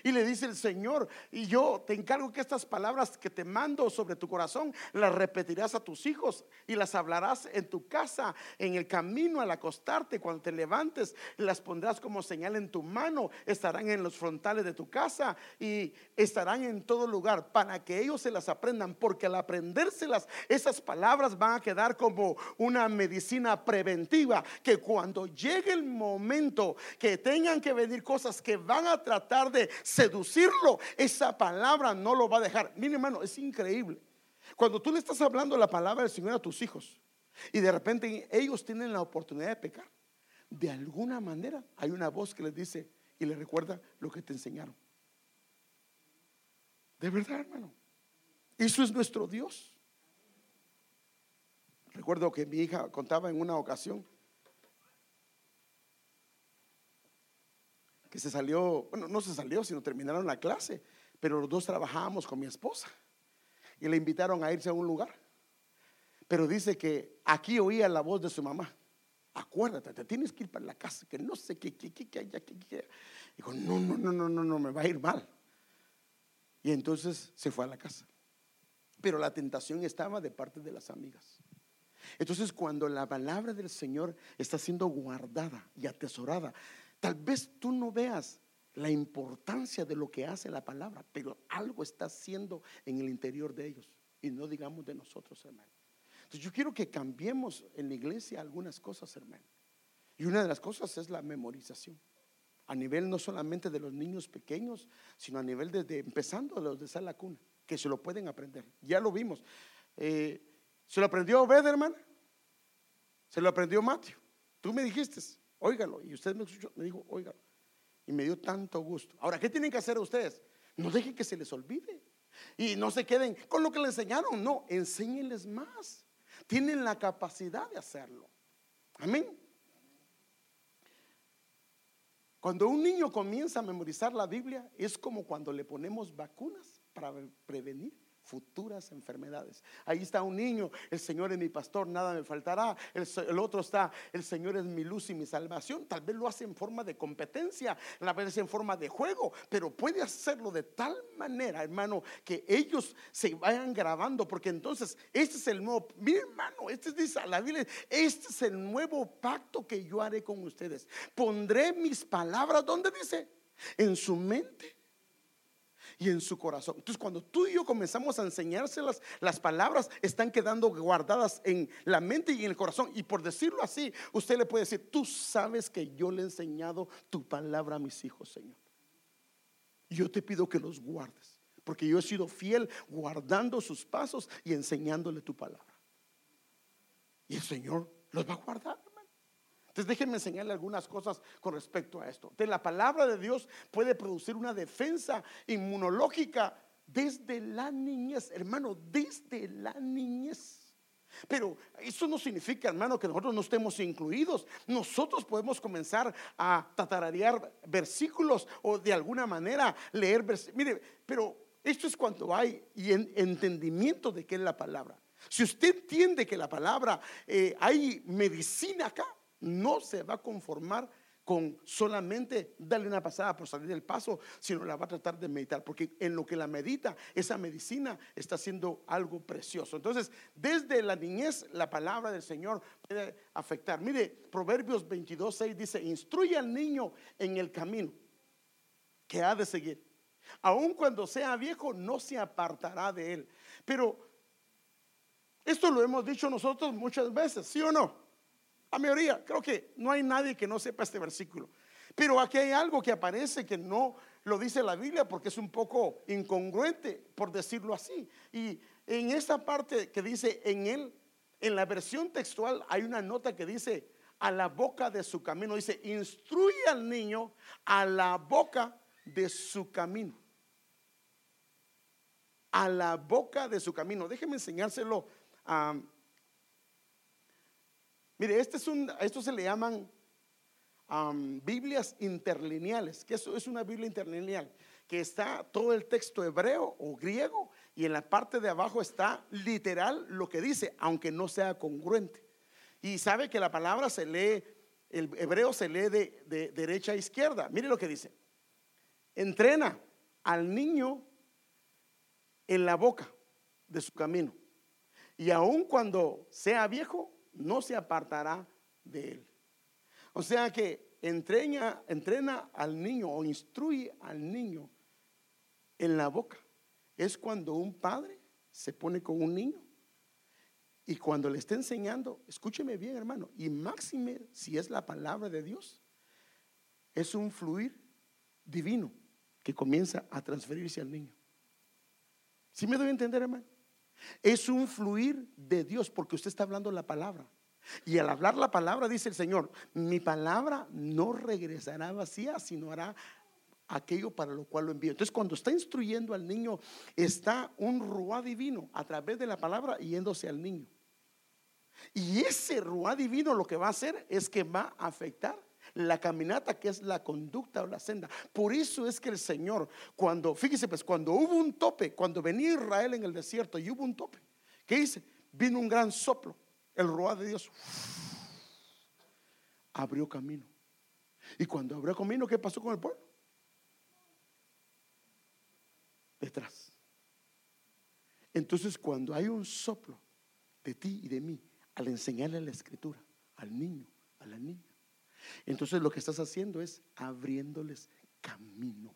Y le dice el Señor, y yo te encargo que estas palabras que te mando sobre tu corazón, las repetirás a tus hijos y las hablarás en tu casa, en el camino al acostarte, cuando te levantes, las pondrás como señal en tu mano, estarán en los frontales de tu casa y estarán en todo lugar para que ellos se las aprendan, porque al aprendérselas, esas palabras van a quedar como una medicina preventiva, que cuando llegue el momento que tengan que venir cosas que van a tratar de seducirlo, esa palabra no lo va a dejar. Mire hermano, es increíble. Cuando tú le estás hablando la palabra del Señor a tus hijos y de repente ellos tienen la oportunidad de pecar, de alguna manera hay una voz que les dice y les recuerda lo que te enseñaron. De verdad, hermano. Eso es nuestro Dios. Recuerdo que mi hija contaba en una ocasión que se salió, bueno, no se salió, sino terminaron la clase, pero los dos trabajábamos con mi esposa y le invitaron a irse a un lugar. Pero dice que aquí oía la voz de su mamá. Acuérdate, te tienes que ir para la casa, que no sé qué, qué, qué, qué, qué. Dijo, no, no, no, no, no, no, me va a ir mal. Y entonces se fue a la casa. Pero la tentación estaba de parte de las amigas. Entonces cuando la palabra del Señor está siendo guardada y atesorada, Tal vez tú no veas la importancia de lo que hace la palabra, pero algo está haciendo en el interior de ellos. Y no digamos de nosotros, hermano. Entonces yo quiero que cambiemos en la iglesia algunas cosas, hermano. Y una de las cosas es la memorización. A nivel no solamente de los niños pequeños, sino a nivel desde empezando de los de la cuna, que se lo pueden aprender. Ya lo vimos. Eh, ¿Se lo aprendió Obed, hermano? ¿Se lo aprendió Mateo? Tú me dijiste óigalo. Y usted me escuchó, me dijo, óigalo. Y me dio tanto gusto. Ahora, ¿qué tienen que hacer ustedes? No dejen que se les olvide. Y no se queden con lo que le enseñaron. No, enséñenles más. Tienen la capacidad de hacerlo. Amén. Cuando un niño comienza a memorizar la Biblia, es como cuando le ponemos vacunas para prevenir futuras enfermedades. Ahí está un niño, el Señor es mi pastor, nada me faltará. El, otro está, el Señor es mi luz y mi salvación. Tal vez lo hace en forma de competencia, la vez en forma de juego, pero puede hacerlo de tal manera, hermano, que ellos se vayan grabando, porque entonces este es el nuevo, mi hermano, este dice la Biblia, este es el nuevo pacto que yo haré con ustedes. Pondré mis palabras, ¿dónde dice? En su mente y en su corazón. Entonces, cuando tú y yo comenzamos a enseñárselas, las palabras están quedando guardadas en la mente y en el corazón. Y por decirlo así, usted le puede decir, tú sabes que yo le he enseñado tu palabra a mis hijos, Señor. Yo te pido que los guardes, porque yo he sido fiel guardando sus pasos y enseñándole tu palabra. Y el Señor los va a guardar. Entonces déjenme enseñarle algunas cosas con respecto a esto. La palabra de Dios puede producir una defensa inmunológica desde la niñez, hermano, desde la niñez. Pero eso no significa, hermano, que nosotros no estemos incluidos. Nosotros podemos comenzar a tatararear versículos o de alguna manera leer versículos. Mire, pero esto es cuando hay entendimiento de qué es la palabra. Si usted entiende que la palabra, eh, hay medicina acá, no se va a conformar con solamente darle una pasada por salir del paso, sino la va a tratar de meditar, porque en lo que la medita, esa medicina está haciendo algo precioso. Entonces, desde la niñez, la palabra del Señor puede afectar. Mire, Proverbios 22, 6 dice, instruye al niño en el camino que ha de seguir. Aun cuando sea viejo, no se apartará de él. Pero esto lo hemos dicho nosotros muchas veces, ¿sí o no? La mayoría, creo que no hay nadie que no sepa este versículo. Pero aquí hay algo que aparece que no lo dice la Biblia porque es un poco incongruente, por decirlo así. Y en esta parte que dice en él, en la versión textual hay una nota que dice a la boca de su camino. Dice, instruye al niño a la boca de su camino. A la boca de su camino. Déjeme enseñárselo a Mire, este es un, esto se le llaman Biblias interlineales, que eso es una Biblia interlineal, que está todo el texto hebreo o griego y en la parte de abajo está literal lo que dice, aunque no sea congruente. Y sabe que la palabra se lee, el hebreo se lee de, de derecha a izquierda. Mire lo que dice. Entrena al niño en la boca de su camino. Y aun cuando sea viejo, no se apartará de él. O sea que entrena, al niño o instruye al niño en la boca. Es cuando un padre se pone con un niño y cuando le está enseñando, escúcheme bien hermano, y máxime si es la palabra de Dios, es un fluir divino que comienza a transferirse al niño. ¿Sí me doy a entender hermano? Es un fluir de Dios porque usted está hablando la palabra. Y al hablar la palabra dice el Señor, mi palabra no regresará vacía, sino hará aquello para lo cual lo envío. Entonces cuando está instruyendo al niño, está un ruá divino a través de la palabra yéndose al niño. Y ese ruá divino lo que va a hacer es que va a afectar la caminata que es la conducta o la senda. Por eso es que el Señor, cuando, fíjese pues, cuando hubo un tope, cuando venía Israel en el desierto y hubo un tope, ¿qué dice? Vino un gran soplo, el roa de Dios abrió camino. Y cuando abrió camino, ¿qué pasó con el pueblo? Detrás. Entonces, cuando hay un soplo de ti y de mí, al enseñarle la escritura al niño, a la niña, entonces lo que estás haciendo es abriéndoles camino.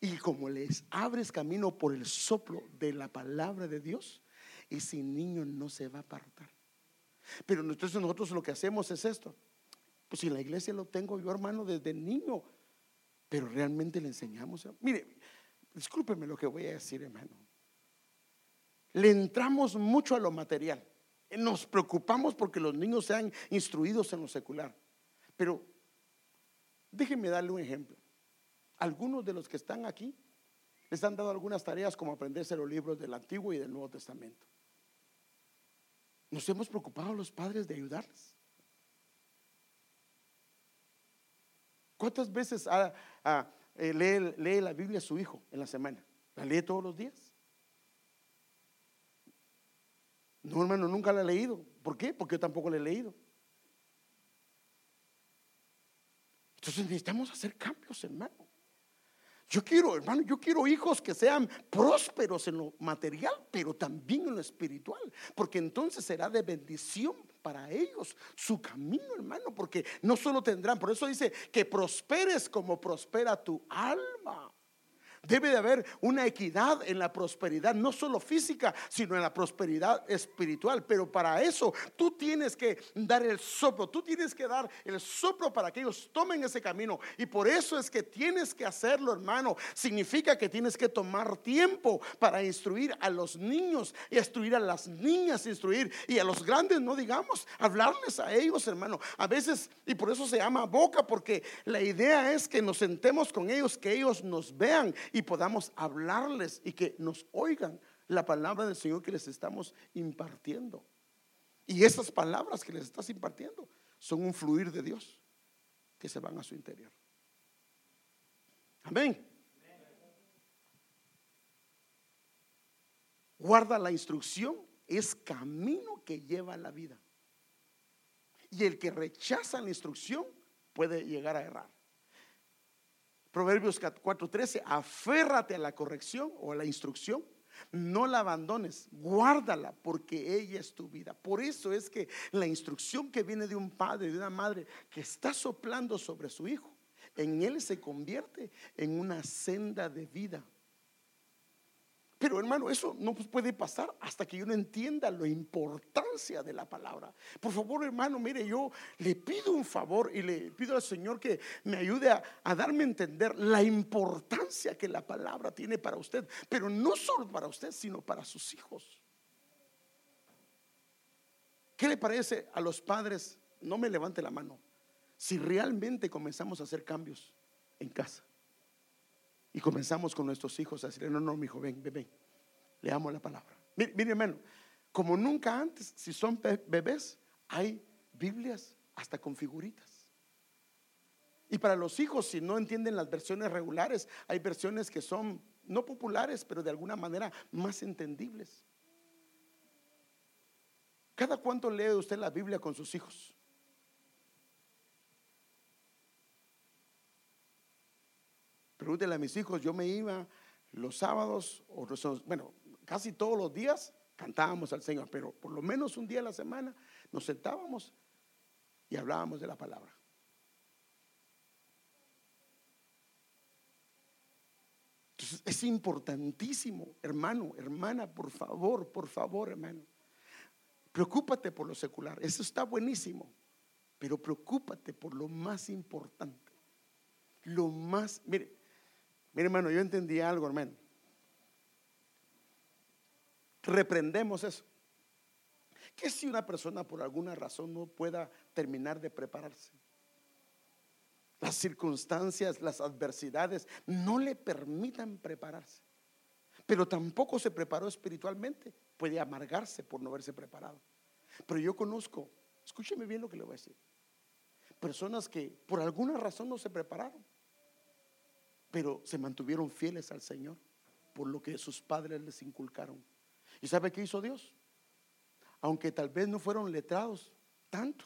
Y como les abres camino por el soplo de la palabra de Dios, ese niño no se va a apartar. Pero entonces nosotros lo que hacemos es esto. Pues si la iglesia lo tengo yo, hermano, desde niño, pero realmente le enseñamos. Mire, discúlpeme lo que voy a decir, hermano. Le entramos mucho a lo material. Nos preocupamos porque los niños sean instruidos en lo secular. Pero déjenme darle un ejemplo. Algunos de los que están aquí les han dado algunas tareas como aprenderse los libros del Antiguo y del Nuevo Testamento. Nos hemos preocupado los padres de ayudarles. ¿Cuántas veces eh, lee, la Biblia a su hijo en la semana? ¿La lee todos los días? No, hermano, nunca la he leído. ¿Por qué? Porque yo tampoco la he leído. Entonces necesitamos hacer cambios, hermano. Yo quiero, hermano, yo quiero hijos que sean prósperos en lo material, pero también en lo espiritual, porque entonces será de bendición para ellos su camino, hermano, porque no solo tendrán, por eso dice que prosperes como prospera tu alma. Debe de haber una equidad en la prosperidad, no solo física, sino en la prosperidad espiritual. Pero para eso tú tienes que dar el soplo, tú tienes que dar el soplo para que ellos tomen ese camino. Y por eso es que tienes que hacerlo, hermano. Significa que tienes que tomar tiempo para instruir a los niños instruir a las niñas, instruir y a los grandes, no digamos, hablarles a ellos, hermano. A veces, y por eso se llama boca, porque la idea es que nos sentemos con ellos, que ellos nos vean y podamos hablarles y que nos oigan la palabra del Señor que les estamos impartiendo. Y esas palabras que les estás impartiendo son un fluir de Dios que se van a su interior. Amén. Guarda la instrucción es camino que lleva a la vida. Y el que rechaza la instrucción puede llegar a errar. Proverbios 4:13, aférrate a la corrección o a la instrucción no la abandones, guárdala porque ella es tu vida. Por eso es que la instrucción que viene de un padre, de una madre que está soplando sobre su hijo, en él se convierte en una senda de vida. Pero hermano, eso no puede pasar hasta que yo no entienda la importancia de la palabra. Por favor, hermano, mire, yo le pido un favor y le pido al Señor que me ayude a, darme a entender la importancia que la palabra tiene para usted. Pero no solo para usted, sino para sus hijos. ¿Qué le parece a los padres? No me levante la mano. Si realmente comenzamos a hacer cambios en casa. Y comenzamos con nuestros hijos a decirle, no, no, mi hijo, ven, ven, ven. Leamos la palabra. Mire, mire, hermano, como nunca antes, si son bebés, hay Biblias hasta con figuritas. Y para los hijos, si no entienden las versiones regulares, hay versiones que son no populares, pero de alguna manera más entendibles. ¿Cada cuánto lee usted la Biblia con sus hijos? Pregúntele a mis hijos, yo me iba los sábados, o bueno, casi todos los días cantábamos al Señor, pero por lo menos un día a la semana nos sentábamos y hablábamos de la palabra. Entonces es importantísimo, hermano, hermana, por favor, por favor, hermano. Preocúpate por lo secular, eso está buenísimo, pero preocúpate por lo más importante. Lo más, mire, Mire, hermano, yo entendí algo, hermano. Reprendemos eso. ¿Qué si una persona por alguna razón no pueda terminar de prepararse? Las circunstancias, las adversidades no le permitan prepararse. Pero tampoco se preparó espiritualmente. Puede amargarse por no haberse preparado. Pero yo conozco, escúcheme bien lo que le voy a decir. Personas que por alguna razón no se prepararon pero se mantuvieron fieles al Señor por lo que sus padres les inculcaron. ¿Y sabe qué hizo Dios? Aunque tal vez no fueron letrados tanto,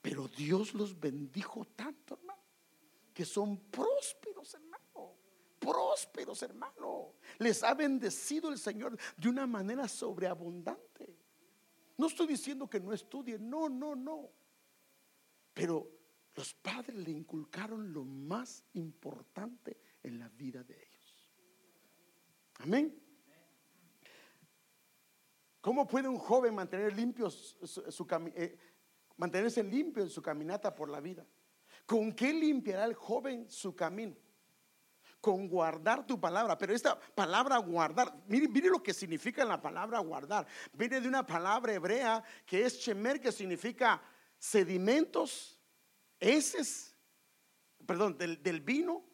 pero Dios los bendijo tanto, hermano, que son prósperos, hermano. Prósperos, hermano. Les ha bendecido el Señor de una manera sobreabundante. No estoy diciendo que no estudien, no, no, no. Pero los padres le inculcaron lo más importante en la vida de ellos. Amén. ¿Cómo puede un joven mantener limpio su, eh, mantenerse limpio en su caminata por la vida? ¿Con qué limpiará el joven su camino? Con guardar tu palabra. Pero esta palabra guardar, mire, mire lo que significa la palabra guardar. Viene de una palabra hebrea que es chemer, que significa sedimentos, heces, perdón, del vino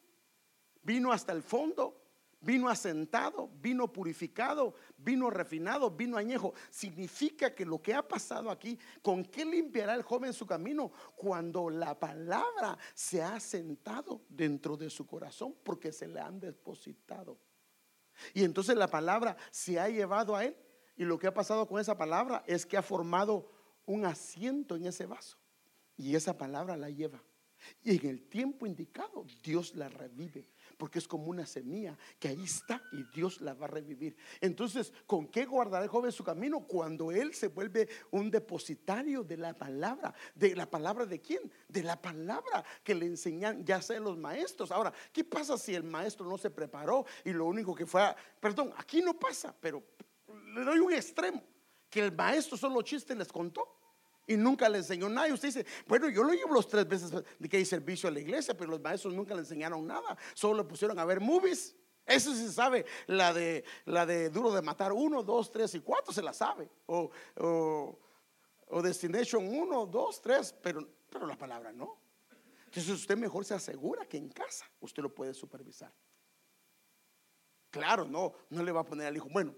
vino hasta el fondo, vino asentado, vino purificado, vino refinado, vino añejo. Significa que lo que ha pasado aquí, ¿con qué limpiará el joven su camino? Cuando la palabra se ha sentado dentro de su corazón porque se le han depositado. Y entonces la palabra se ha llevado a él. Y lo que ha pasado con esa palabra es que ha formado un asiento en ese vaso. Y esa palabra la lleva. Y en el tiempo indicado Dios la revive porque es como una semilla que ahí está y Dios la va a revivir. Entonces, ¿con qué guardará el joven su camino? Cuando él se vuelve un depositario de la palabra. ¿De la palabra de quién? De la palabra que le enseñan ya sea los maestros. Ahora, ¿qué pasa si el maestro no se preparó y lo único que fue, perdón, aquí no pasa, pero le doy un extremo, que el maestro solo chistes les contó? Y nunca le enseñó nada. Y usted dice, bueno, yo lo llevo los tres veces de que hay servicio a la iglesia, pero los maestros nunca le enseñaron nada, solo le pusieron a ver movies. Eso se sabe, la de, la de duro de matar uno, dos, tres y cuatro se la sabe. O, o, Destination uno, dos, tres, pero, pero la palabra no. Entonces usted mejor se asegura que en casa usted lo puede supervisar. Claro, no, no le va a poner al hijo, bueno,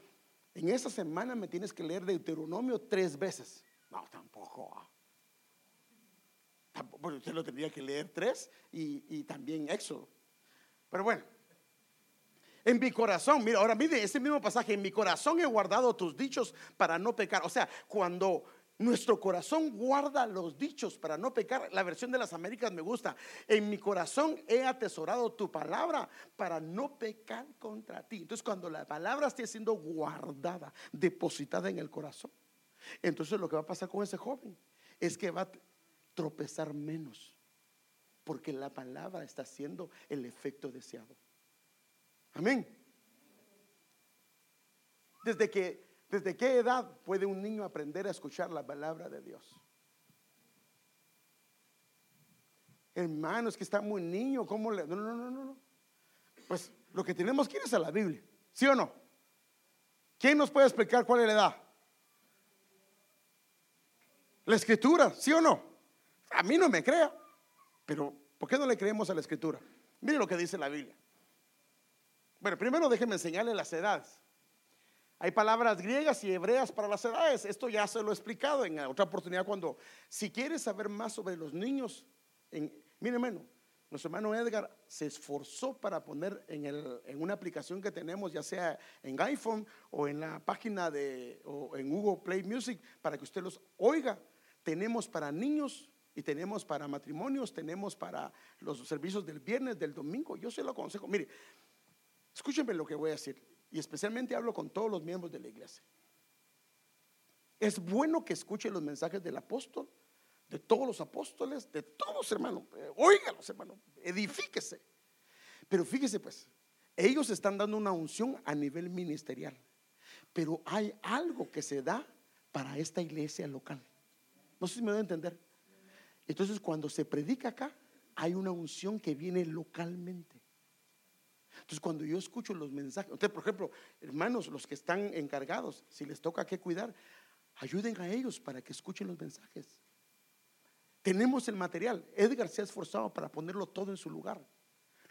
en esta semana me tienes que leer Deuteronomio tres veces. No, tampoco. tampoco usted lo tendría que leer tres y, y también Éxodo. Pero bueno, En mi corazón, mira, ahora mire ese mismo pasaje, en mi corazón he guardado tus dichos para no pecar. O sea, cuando nuestro corazón guarda los dichos para no pecar. La versión de las Américas me gusta. En mi corazón he atesorado tu palabra para no pecar contra ti. Entonces cuando la palabra esté siendo guardada, depositada en el corazón, entonces lo que va a pasar con ese joven es que va a tropezar menos. Porque la palabra está haciendo el efecto deseado. Amén. Desde ¿Desde qué edad puede un niño aprender a escuchar la palabra de Dios? Hermano, es que está muy niño, ¿cómo le.? No, no, no, no, no. Pues lo que tenemos que ir es a la Biblia, ¿sí o no? ¿Quién nos puede explicar cuál es la edad? La escritura, ¿sí o no? A mí no me crea, pero ¿por qué no le creemos a la escritura? Mire lo que dice la Biblia. Bueno, primero déjenme enseñarle las edades. Hay palabras griegas y hebreas para las edades. Esto ya se lo he explicado en otra oportunidad cuando, si quieres saber más sobre los niños, en, mire hermano, nuestro hermano Edgar se esforzó para poner en, el, en, una aplicación que tenemos, ya sea en iPhone o en la página de, o en Google Play Music, para que usted los oiga. Tenemos para niños y tenemos para matrimonios, tenemos para los servicios del viernes, del domingo. Yo se lo aconsejo. Mire, escúchenme lo que voy a decir y especialmente hablo con todos los miembros de la iglesia. Es bueno que escuche los mensajes del apóstol, de todos los apóstoles, de todos hermanos. Óigalos, hermanos, edifíquese. Pero fíjese pues, ellos están dando una unción a nivel ministerial. Pero hay algo que se da para esta iglesia local. No sé si me doy a entender. Entonces, cuando se predica acá, hay una unción que viene localmente. Entonces, cuando yo escucho los mensajes, usted, por ejemplo, hermanos, los que están encargados, si les toca que cuidar, ayuden a ellos para que escuchen los mensajes. Tenemos el material. Edgar se ha esforzado para ponerlo todo en su lugar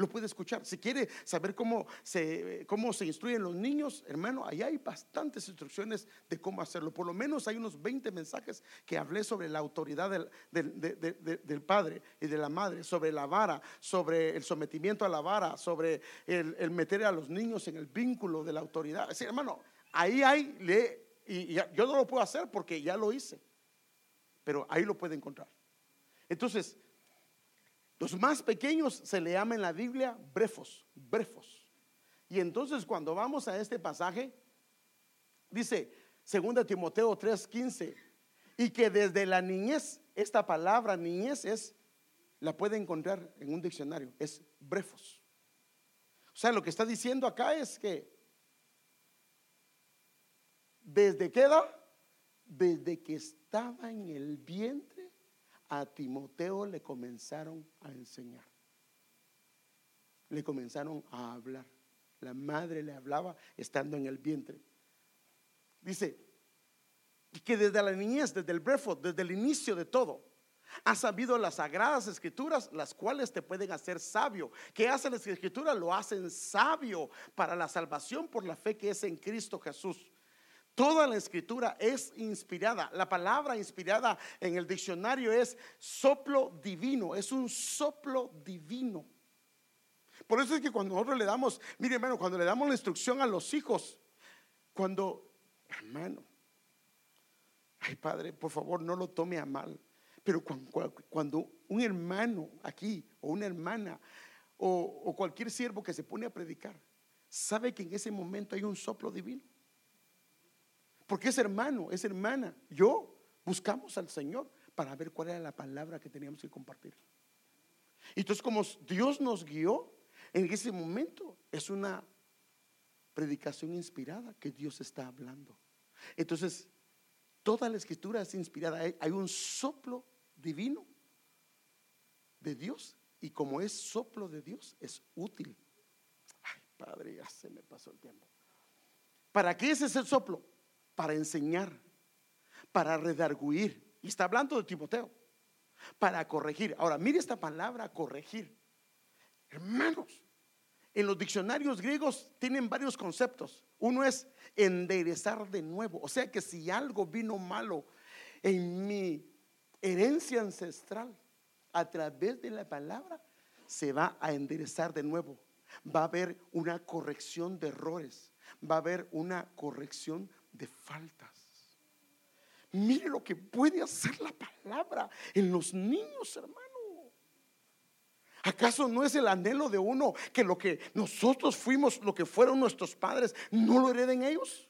lo puede escuchar. Si quiere saber cómo se, cómo se instruyen los niños, hermano, ahí hay bastantes instrucciones de cómo hacerlo. Por lo menos hay unos 20 mensajes que hablé sobre la autoridad del, padre y de la madre, sobre la vara, sobre el sometimiento a la vara, sobre el, meter a los niños en el vínculo de la autoridad. Es hermano, ahí hay, y yo no lo puedo hacer porque ya lo hice, pero ahí lo puede encontrar. Entonces, los más pequeños se le llama en la Biblia brefos, brefos. Y entonces cuando vamos a este pasaje, dice 2 Timoteo 3:15, y que desde la niñez, esta palabra niñez es, la puede encontrar en un diccionario, es brefos. O sea, lo que está diciendo acá es que, ¿desde qué edad? Desde que estaba en el vientre a Timoteo le comenzaron a enseñar. Le comenzaron a hablar. La madre le hablaba estando en el vientre. Dice que desde la niñez, desde el brefo, desde el inicio de todo, ha sabido las sagradas escrituras, las cuales te pueden hacer sabio. ¿Qué hacen las escrituras? Lo hacen sabio para la salvación por la fe que es en Cristo Jesús. Toda la escritura es inspirada. La palabra inspirada en el diccionario es soplo divino, es un soplo divino. Por eso es que cuando nosotros le damos, mire hermano, cuando le damos la instrucción a los hijos, cuando, hermano, ay padre, por favor no lo tome a mal, pero cuando, un hermano aquí o una hermana o, o cualquier siervo que se pone a predicar, sabe que en ese momento hay un soplo divino. Porque es hermano, es hermana. Yo buscamos al Señor para ver cuál era la palabra que teníamos que compartir. Entonces, como Dios nos guió, en ese momento es una predicación inspirada que Dios está hablando. Entonces, toda la escritura es inspirada. Hay, un soplo divino de Dios. Y como es soplo de Dios, es útil. Ay, Padre, ya se me pasó el tiempo. ¿Para qué es ese soplo? Para enseñar, para redarguir. Y está hablando de Timoteo, para corregir. Ahora, mire esta palabra, corregir. Hermanos, en los diccionarios griegos tienen varios conceptos. Uno es enderezar de nuevo. O sea que si algo vino malo en mi herencia ancestral, a través de la palabra, se va a enderezar de nuevo. va a haber una corrección de errores, va a haber una corrección de faltas. Mire lo que puede hacer la palabra en los niños, hermano. ¿Acaso no es el anhelo de uno que lo que nosotros fuimos, lo que fueron nuestros padres, no lo hereden ellos?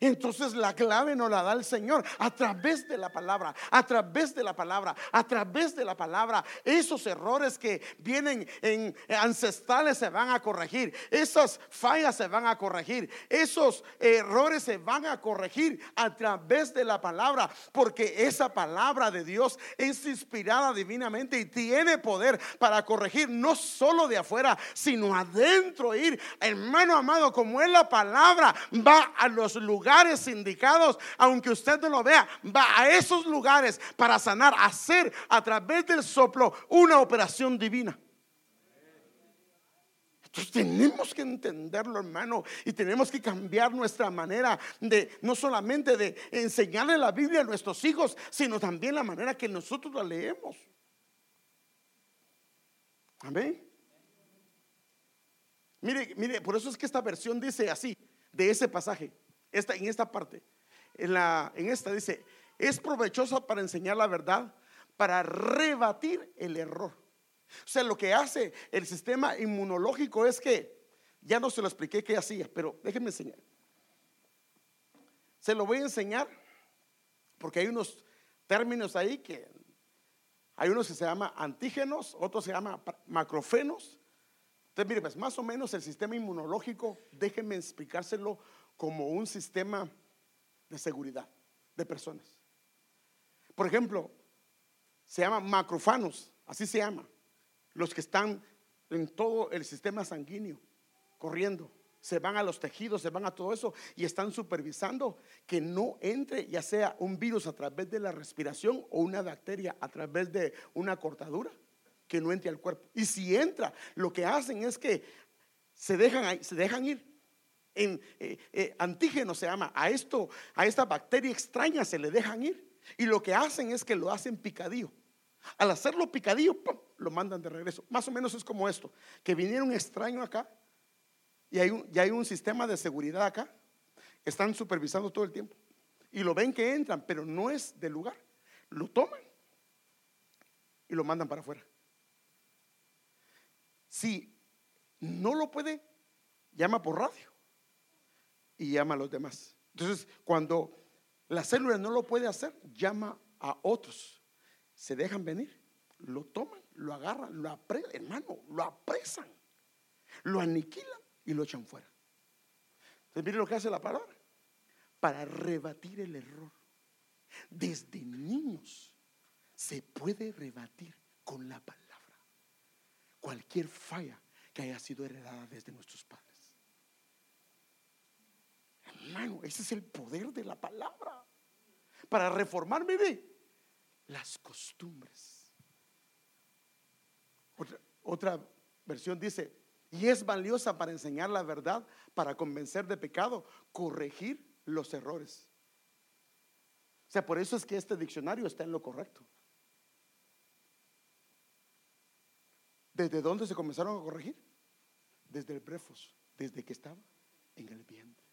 Entonces la clave nos la da el Señor a través de la palabra, a través de la palabra, a través de la palabra. Esos errores que vienen en ancestrales se van a corregir, esas fallas se van a corregir, esos errores se van a corregir a través de la palabra, porque esa palabra de Dios es inspirada divinamente y tiene poder para corregir no solo de afuera, sino adentro ir, hermano amado, como es la palabra, va a los lugares lugares indicados, aunque usted no lo vea, va a esos lugares para sanar, hacer a través del soplo una operación divina. Entonces tenemos que entenderlo, hermano, y tenemos que cambiar nuestra manera de no solamente de enseñarle la Biblia a nuestros hijos, sino también la manera que nosotros la leemos. Amén. Mire, mire, por eso es que esta versión dice así, de ese pasaje en esta parte, en, la, en esta dice, es provechosa para enseñar la verdad, para rebatir el error. O sea, lo que hace el sistema inmunológico es que, ya no se lo expliqué qué hacía, pero déjenme enseñar. Se lo voy a enseñar porque hay unos términos ahí que hay unos que se llaman antígenos, otros se llaman macrofenos. Entonces, mire, pues más o menos el sistema inmunológico, déjenme explicárselo como un sistema de seguridad de personas. Por ejemplo, se llama macrofanos, así se llama, los que están en todo el sistema sanguíneo, corriendo, se van a los tejidos, se van a todo eso y están supervisando que no entre ya sea un virus a través de la respiración o una bacteria a través de una cortadura, que no entre al cuerpo. Y si entra, lo que hacen es que se dejan, se dejan ir en eh, eh, antígeno se llama, a esto, a esta bacteria extraña se le dejan ir. Y lo que hacen es que lo hacen picadillo. Al hacerlo picadillo, lo mandan de regreso. Más o menos es como esto, que viniera un extraño acá y hay un, hay un sistema de seguridad acá. Están supervisando todo el tiempo. Y lo ven que entran, pero no es del lugar. Lo toman y lo mandan para afuera. Si no lo puede, llama por radio y llama a los demás. Entonces, cuando la célula no lo puede hacer, llama a otros. Se dejan venir, lo toman, lo agarran, lo apresan, hermano, lo apresan, lo aniquilan y lo echan fuera. Entonces, mire lo que hace la palabra para rebatir el error. Desde niños se puede rebatir con la palabra cualquier falla que haya sido heredada desde nuestros padres. Hermano, ese es el poder de la palabra. Para reformar, mire, las costumbres. Otra, versión dice, y es valiosa para enseñar la verdad, para convencer de pecado, corregir los errores. O sea, por eso es que este diccionario está en lo correcto. ¿Desde dónde se comenzaron a corregir? Desde el brefos, desde que estaba en el vientre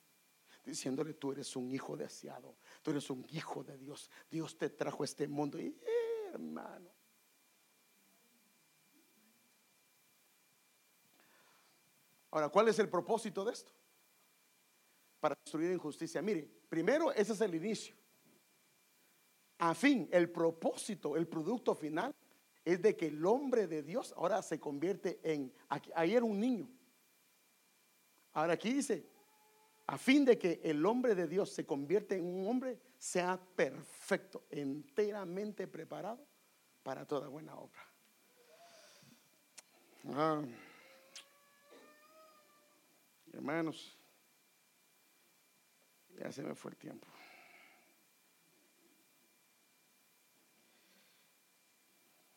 diciéndole, tú eres un hijo deseado, tú eres un hijo de Dios, Dios te trajo a este mundo. Y hermano. Ahora, ¿cuál es el propósito de esto? Para destruir injusticia. Mire, primero, ese es el inicio. A fin, el propósito, el producto final es de que el hombre de Dios ahora se convierte en, ahí era un niño. Ahora aquí dice, a fin de que el hombre de Dios se convierta en un hombre, sea perfecto, enteramente preparado para toda buena obra. Ah. Hermanos, ya se me fue el tiempo.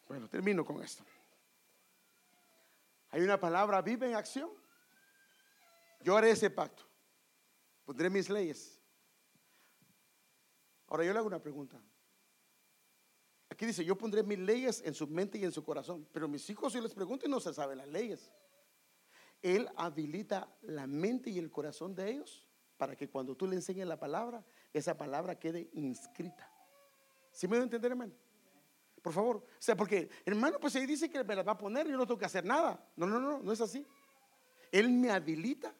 Bueno, termino con esto. Hay una palabra, vive en acción. Yo haré ese pacto. Pondré mis leyes. Ahora yo le hago una pregunta. Aquí dice, yo pondré mis leyes en su mente y en su corazón. Pero mis hijos yo les pregunto no se saben las leyes. Él habilita la mente y el corazón de ellos para que cuando tú le enseñes la palabra, esa palabra quede inscrita. ¿Sí me voy a entender, hermano? Por favor. O sea, porque, hermano, pues ahí dice que me la va a poner, yo no tengo que hacer nada. No, no, no, no es así. Él me habilita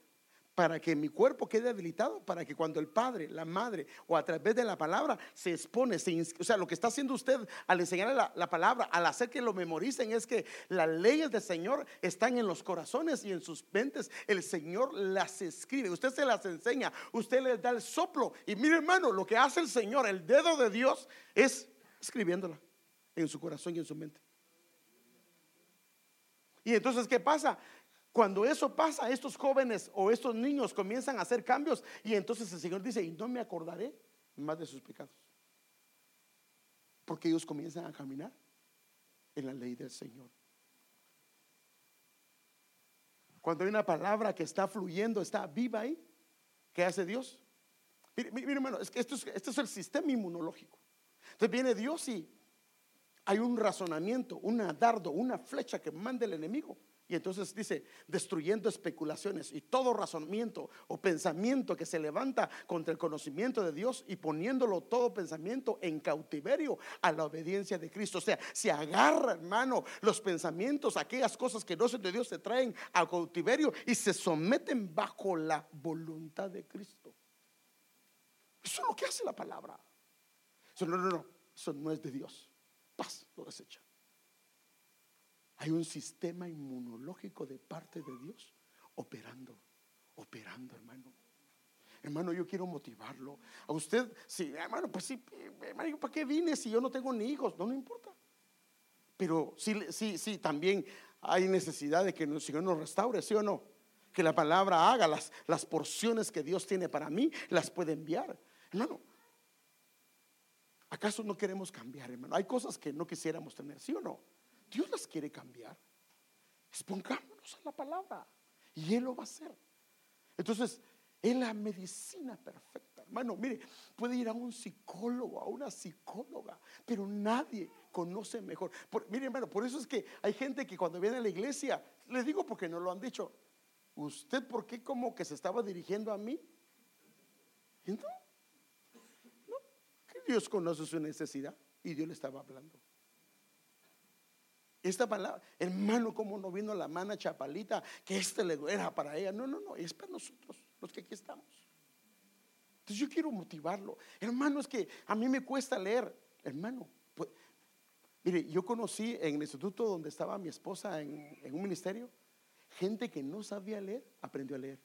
para que mi cuerpo quede habilitado, para que cuando el padre, la madre o a través de la palabra se expone, se o sea, lo que está haciendo usted al enseñarle la, la, palabra, al hacer que lo memoricen, es que las leyes del Señor están en los corazones y en sus mentes. El Señor las escribe, usted se las enseña, usted les da el soplo. Y mire hermano, lo que hace el Señor, el dedo de Dios, es escribiéndola en su corazón y en su mente. Y entonces, ¿qué pasa? Cuando eso pasa, estos jóvenes o estos niños comienzan a hacer cambios y entonces el Señor dice, y no me acordaré más de sus pecados. Porque ellos comienzan a caminar en la ley del Señor. Cuando hay una palabra que está fluyendo, está viva ahí, ¿qué hace Dios? Mire, hermano, es que esto es, esto es el sistema inmunológico. Entonces viene Dios y hay un razonamiento, un dardo, una flecha que manda el enemigo y entonces dice, destruyendo especulaciones y todo razonamiento o pensamiento que se levanta contra el conocimiento de Dios y poniéndolo todo pensamiento en cautiverio a la obediencia de Cristo. O sea, se agarra, hermano, los pensamientos, aquellas cosas que no son de Dios, se traen a cautiverio y se someten bajo la voluntad de Cristo. Eso es lo que hace la palabra. Eso no, no, no, eso no es de Dios. Paz, lo desecha. Hay un sistema inmunológico de parte de Dios operando, operando, hermano. Hermano, yo quiero motivarlo. A usted, sí, hermano, pues sí, hermano, ¿para qué vine si yo no tengo ni hijos? No, no importa. Pero sí, sí, sí, también hay necesidad de que el Señor nos restaure, ¿sí o no? Que la palabra haga las, las porciones que Dios tiene para mí, las puede enviar. Hermano, ¿acaso no queremos cambiar, hermano? Hay cosas que no quisiéramos tener, ¿sí o no? Dios las quiere cambiar. Expongámonos a la palabra y Él lo va a hacer. Entonces, es la medicina perfecta. Hermano, mire, puede ir a un psicólogo, a una psicóloga, pero nadie conoce mejor. mire, hermano, por eso es que hay gente que cuando viene a la iglesia, les digo porque no lo han dicho, ¿usted por qué como que se estaba dirigiendo a mí? ¿Y no? no, que Dios conoce su necesidad y Dios le estaba hablando. Esta palabra, hermano, como no vino la mana chapalita, que este le era para ella. No, no, no, es para nosotros, los que aquí estamos. Entonces yo quiero motivarlo. Hermano, es que a mí me cuesta leer. Hermano, pues, mire, yo conocí en el instituto donde estaba mi esposa en, en un ministerio, gente que no sabía leer, aprendió a leer.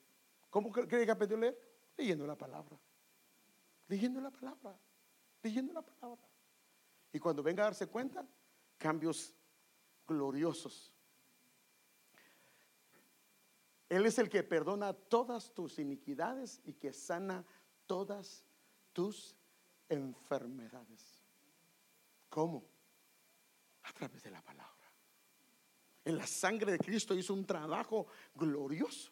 ¿Cómo cree que aprendió a leer? Leyendo la palabra. Leyendo la palabra. Leyendo la palabra. Y cuando venga a darse cuenta, cambios gloriosos. Él es el que perdona todas tus iniquidades y que sana todas tus enfermedades. ¿Cómo? A través de la palabra. En la sangre de Cristo hizo un trabajo glorioso.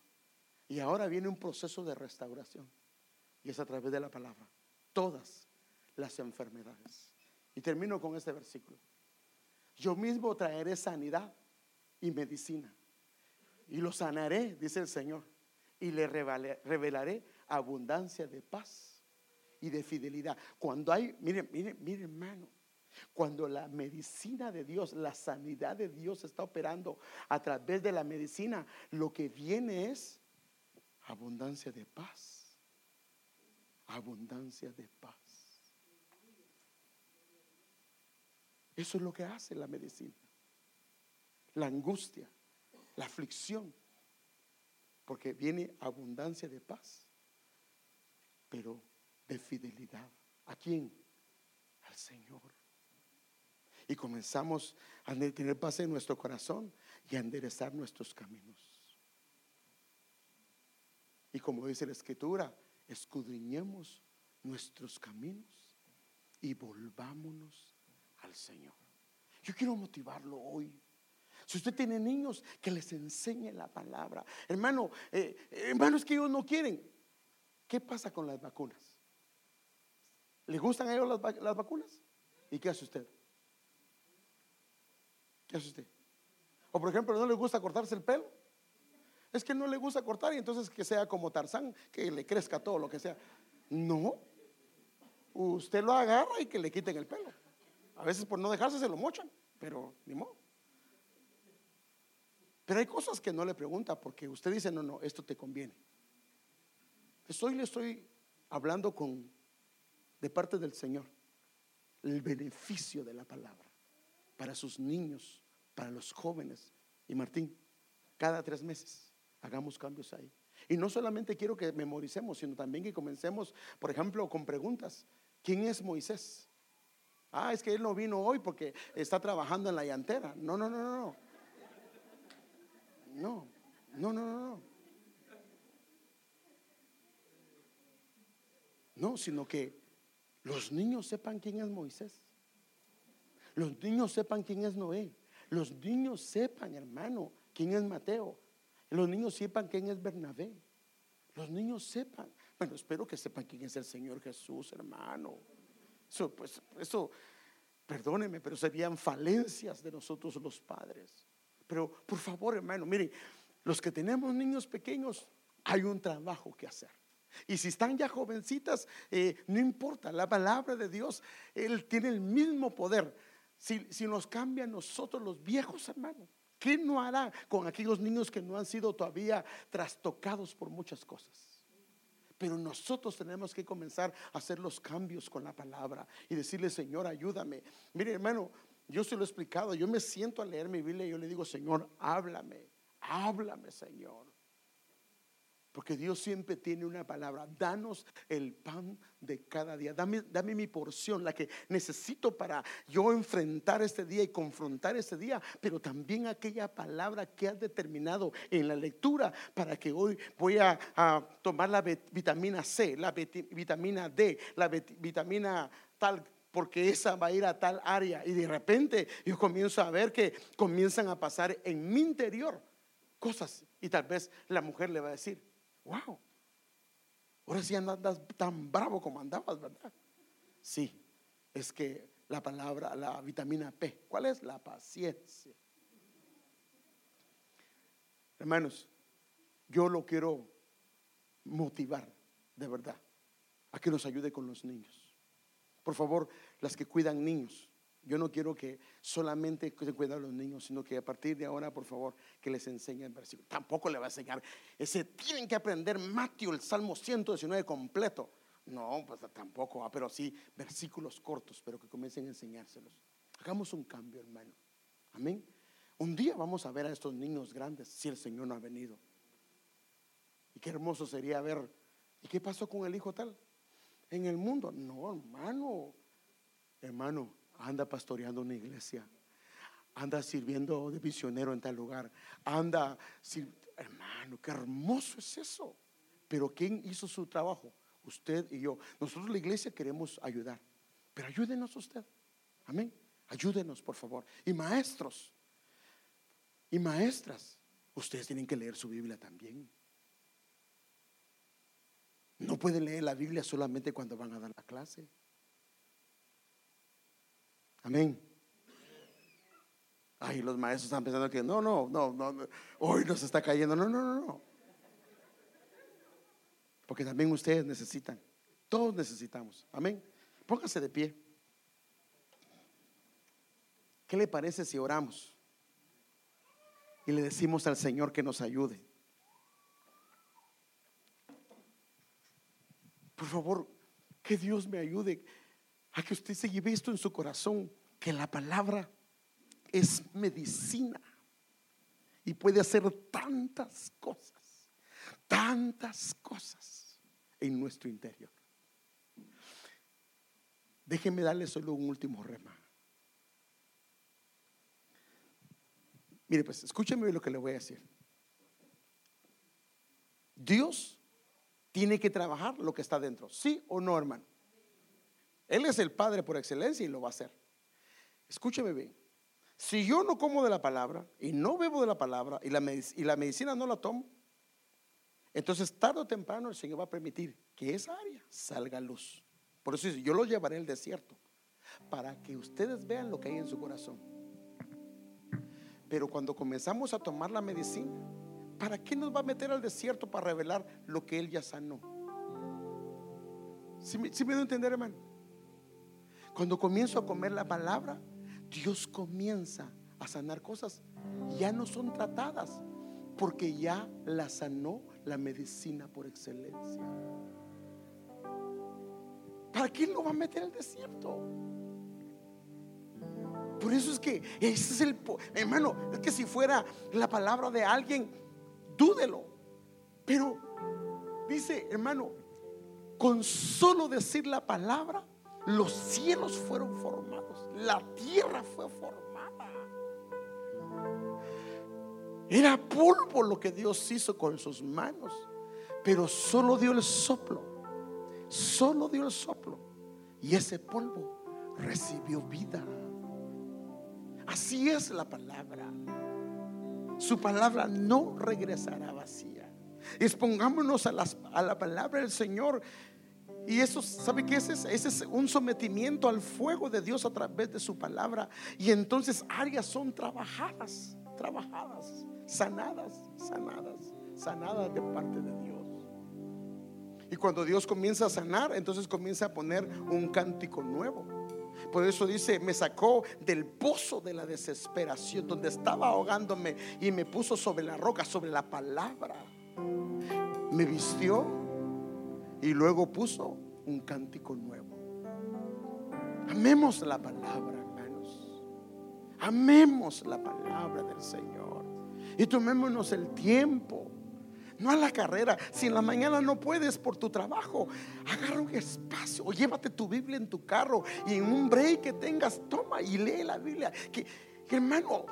Y ahora viene un proceso de restauración. Y es a través de la palabra. Todas las enfermedades. Y termino con este versículo. Yo mismo traeré sanidad y medicina. Y lo sanaré, dice el Señor. Y le revelaré abundancia de paz y de fidelidad. Cuando hay, mire, mire, mire hermano, cuando la medicina de Dios, la sanidad de Dios está operando a través de la medicina, lo que viene es abundancia de paz. Abundancia de paz. Eso es lo que hace la medicina. La angustia, la aflicción, porque viene abundancia de paz, pero de fidelidad. ¿A quién? Al Señor. Y comenzamos a tener paz en nuestro corazón y a enderezar nuestros caminos. Y como dice la escritura, escudriñemos nuestros caminos y volvámonos al Señor. Yo quiero motivarlo hoy. Si usted tiene niños, que les enseñe la palabra. Hermano, eh, hermanos que ellos no quieren. ¿Qué pasa con las vacunas? ¿Le gustan a ellos las, vacunas? ¿Y qué hace usted? ¿Qué hace usted? O por ejemplo, ¿no le gusta cortarse el pelo? Es que no le gusta cortar y entonces que sea como Tarzán, que le crezca todo lo que sea. No. Usted lo agarra y que le quiten el pelo. A veces por no dejarse se lo mochan, pero ni modo. Pero hay cosas que no le pregunta porque usted dice, no, no, esto te conviene. Hoy le estoy hablando con, de parte del Señor, el beneficio de la palabra para sus niños, para los jóvenes. Y Martín, cada tres meses hagamos cambios ahí. Y no solamente quiero que memoricemos, sino también que comencemos, por ejemplo, con preguntas. ¿Quién es Moisés? Ah, es que él no vino hoy porque está trabajando en la llantera. No, no, no, no. No, no, no, no. No, no sino que los niños sepan quién es Moisés. Los niños sepan quién es Noé. Los niños sepan, hermano, quién es Mateo. Los niños sepan quién es Bernabé. Los niños sepan. Bueno, espero que sepan quién es el Señor Jesús, hermano. Eso, pues, eso, perdóneme, pero serían falencias de nosotros los padres. Pero por favor, hermano, miren, los que tenemos niños pequeños, hay un trabajo que hacer. Y si están ya jovencitas, eh, no importa, la palabra de Dios, Él tiene el mismo poder. Si, si nos cambia nosotros los viejos, hermano, ¿qué no hará con aquellos niños que no han sido todavía trastocados por muchas cosas? Pero nosotros tenemos que comenzar a hacer los cambios con la palabra y decirle, Señor, ayúdame. Mire, hermano, yo se lo he explicado. Yo me siento a leer mi Biblia y yo le digo, Señor, háblame, háblame, Señor. Porque Dios siempre tiene una palabra. Danos el pan de cada día. Dame, dame, mi porción, la que necesito para yo enfrentar este día y confrontar este día. Pero también aquella palabra que has determinado en la lectura para que hoy voy a, tomar la vitamina C, la vitamina D, la vitamina tal porque esa va a ir a tal área y de repente yo comienzo a ver que comienzan a pasar en mi interior cosas y tal vez la mujer le va a decir, wow, ahora sí andas tan bravo como andabas, ¿verdad? Sí, es que la palabra, la vitamina P, ¿cuál es? La paciencia. Hermanos, yo lo quiero motivar, de verdad, a que nos ayude con los niños. Por favor, las que cuidan niños, yo no quiero que solamente se cuiden a los niños, sino que a partir de ahora, por favor, que les enseñen el versículo. Tampoco le va a enseñar. Ese tienen que aprender Mateo, el Salmo 119 completo. No, pues tampoco, ah, pero sí versículos cortos, pero que comiencen a enseñárselos. Hagamos un cambio, hermano. Amén. Un día vamos a ver a estos niños grandes si el Señor no ha venido. Y qué hermoso sería ver, ¿y qué pasó con el hijo tal? En el mundo. No, hermano. Hermano, anda pastoreando una iglesia, anda sirviendo de misionero en tal lugar, anda, hermano, qué hermoso es eso. Pero ¿quién hizo su trabajo? Usted y yo. Nosotros la iglesia queremos ayudar, pero ayúdenos usted. Amén. Ayúdenos, por favor. Y maestros y maestras, ustedes tienen que leer su Biblia también. No pueden leer la Biblia solamente cuando van a dar la clase. Amén. Ay, los maestros están pensando que no, no, no, no, hoy nos está cayendo. No, no, no, no. Porque también ustedes necesitan. Todos necesitamos. Amén. Póngase de pie. ¿Qué le parece si oramos y le decimos al Señor que nos ayude? Por favor, que Dios me ayude a que usted se lleve esto en su corazón, que la palabra es medicina y puede hacer tantas cosas, tantas cosas en nuestro interior. Déjeme darle solo un último rema. Mire, pues escúcheme lo que le voy a decir. Dios tiene que trabajar lo que está dentro, ¿sí o no, hermano? Él es el Padre por excelencia y lo va a hacer. Escúcheme bien. Si yo no como de la palabra y no bebo de la palabra y la, y la medicina no la tomo, entonces tarde o temprano el Señor va a permitir que esa área salga a luz. Por eso yo lo llevaré al desierto para que ustedes vean lo que hay en su corazón. Pero cuando comenzamos a tomar la medicina, ¿para qué nos va a meter al desierto para revelar lo que Él ya sanó? Si me, me a entender, hermano? Cuando comienzo a comer la palabra, Dios comienza a sanar cosas. Ya no son tratadas, porque ya la sanó la medicina por excelencia. ¿Para qué lo va a meter al desierto? Por eso es que ese es el hermano, es que si fuera la palabra de alguien, dúdelo. Pero dice, hermano, con solo decir la palabra, los cielos fueron formados, la tierra fue formada. Era polvo lo que Dios hizo con sus manos, pero solo dio el soplo, solo dio el soplo y ese polvo recibió vida. Así es la palabra. Su palabra no regresará vacía. Expongámonos a, a la palabra del Señor. Y eso, ¿sabe qué es? Ese es un sometimiento al fuego de Dios a través de su palabra. Y entonces áreas son trabajadas, trabajadas, sanadas, sanadas, sanadas de parte de Dios. Y cuando Dios comienza a sanar, entonces comienza a poner un cántico nuevo. Por eso dice, me sacó del pozo de la desesperación, donde estaba ahogándome y me puso sobre la roca, sobre la palabra. Me vistió y luego puso un cántico nuevo. Amemos la palabra, hermanos. Amemos la palabra del Señor. Y tomémonos el tiempo no a la carrera. Si en la mañana no puedes por tu trabajo, agarra un espacio o llévate tu Biblia en tu carro y en un break que tengas, toma y lee la Biblia. Que, hermano,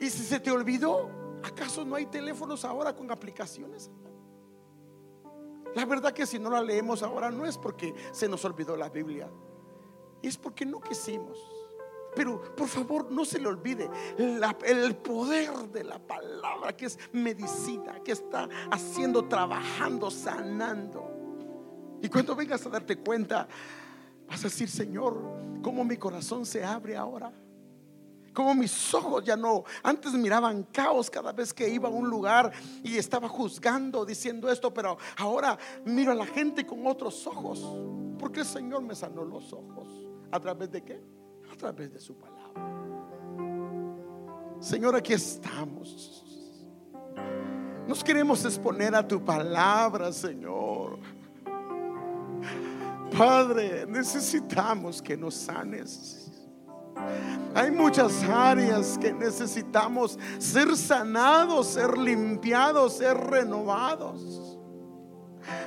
y si se te olvidó, ¿acaso no hay teléfonos ahora con aplicaciones? La verdad que si no la leemos ahora no es porque se nos olvidó la Biblia, es porque no quisimos. Pero por favor no se le olvide el poder de la palabra que es medicina, que está haciendo, trabajando, sanando. Y cuando vengas a darte cuenta, vas a decir, Señor, cómo mi corazón se abre ahora. Como mis ojos ya no, antes miraban caos cada vez que iba a un lugar y estaba juzgando, diciendo esto, pero ahora miro a la gente con otros ojos. Porque el Señor me sanó los ojos. ¿A través de qué? a través de su palabra. Señor, aquí estamos. Nos queremos exponer a tu palabra, Señor. Padre, necesitamos que nos sanes. Hay muchas áreas que necesitamos ser sanados, ser limpiados, ser renovados.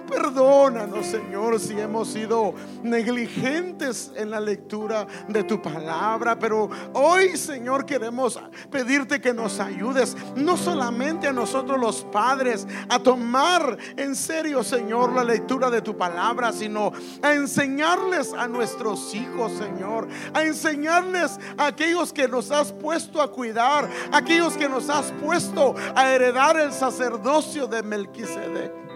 Perdónanos, Señor, si hemos sido negligentes en la lectura de tu palabra. Pero hoy, Señor, queremos pedirte que nos ayudes, no solamente a nosotros los padres, a tomar en serio, Señor, la lectura de tu palabra, sino a enseñarles a nuestros hijos, Señor, a enseñarles a aquellos que nos has puesto a cuidar, aquellos que nos has puesto a heredar el sacerdocio de Melquisedec.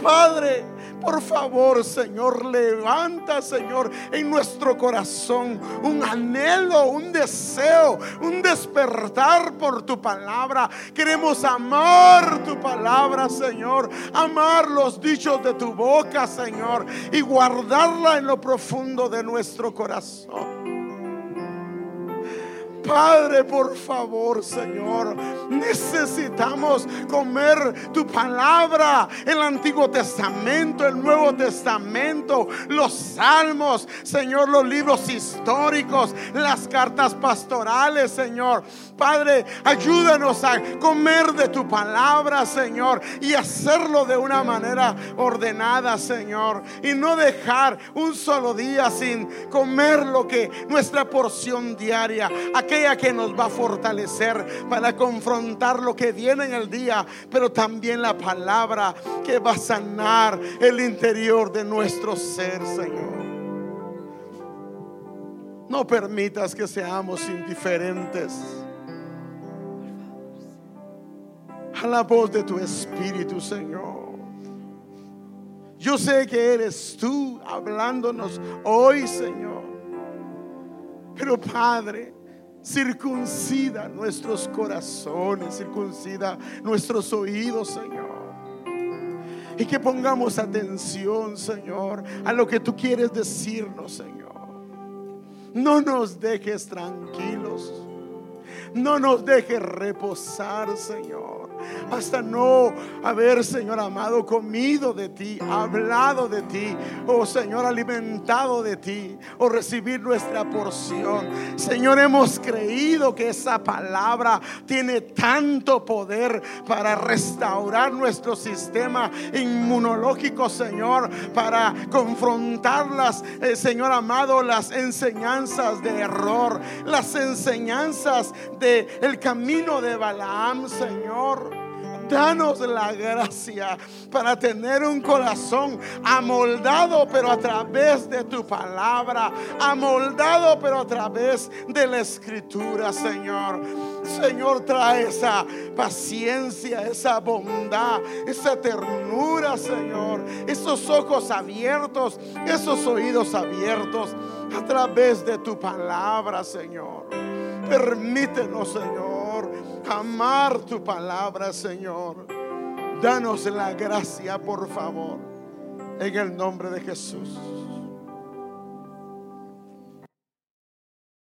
Padre, por favor, Señor, levanta, Señor, en nuestro corazón un anhelo, un deseo, un despertar por tu palabra. Queremos amar tu palabra, Señor, amar los dichos de tu boca, Señor, y guardarla en lo profundo de nuestro corazón. Padre, por favor, Señor, necesitamos comer tu palabra, el Antiguo Testamento, el Nuevo Testamento, los salmos, Señor, los libros históricos, las cartas pastorales, Señor. Padre, ayúdanos a comer de tu palabra, Señor, y hacerlo de una manera ordenada, Señor, y no dejar un solo día sin comer lo que nuestra porción diaria, aquella que nos va a fortalecer para confrontar lo que viene en el día, pero también la palabra que va a sanar el interior de nuestro ser, Señor. No permitas que seamos indiferentes a la voz de tu Espíritu, Señor. Yo sé que eres tú hablándonos hoy, Señor. Pero Padre, Circuncida nuestros corazones, circuncida nuestros oídos, Señor. Y que pongamos atención, Señor, a lo que tú quieres decirnos, Señor. No nos dejes tranquilos. No nos dejes reposar, Señor hasta no haber, Señor amado, comido de ti, hablado de ti, oh Señor, alimentado de ti, o recibir nuestra porción. Señor, hemos creído que esa palabra tiene tanto poder para restaurar nuestro sistema inmunológico, Señor, para confrontarlas, eh, Señor amado, las enseñanzas de error, las enseñanzas del el camino de Balaam, Señor. Danos la gracia para tener un corazón amoldado, pero a través de tu palabra, amoldado, pero a través de la escritura, Señor. Señor, trae esa paciencia, esa bondad, esa ternura, Señor. Esos ojos abiertos, esos oídos abiertos a través de tu palabra, Señor. Permítenos, Señor amar tu palabra, Señor. Danos la gracia, por favor, en el nombre de Jesús.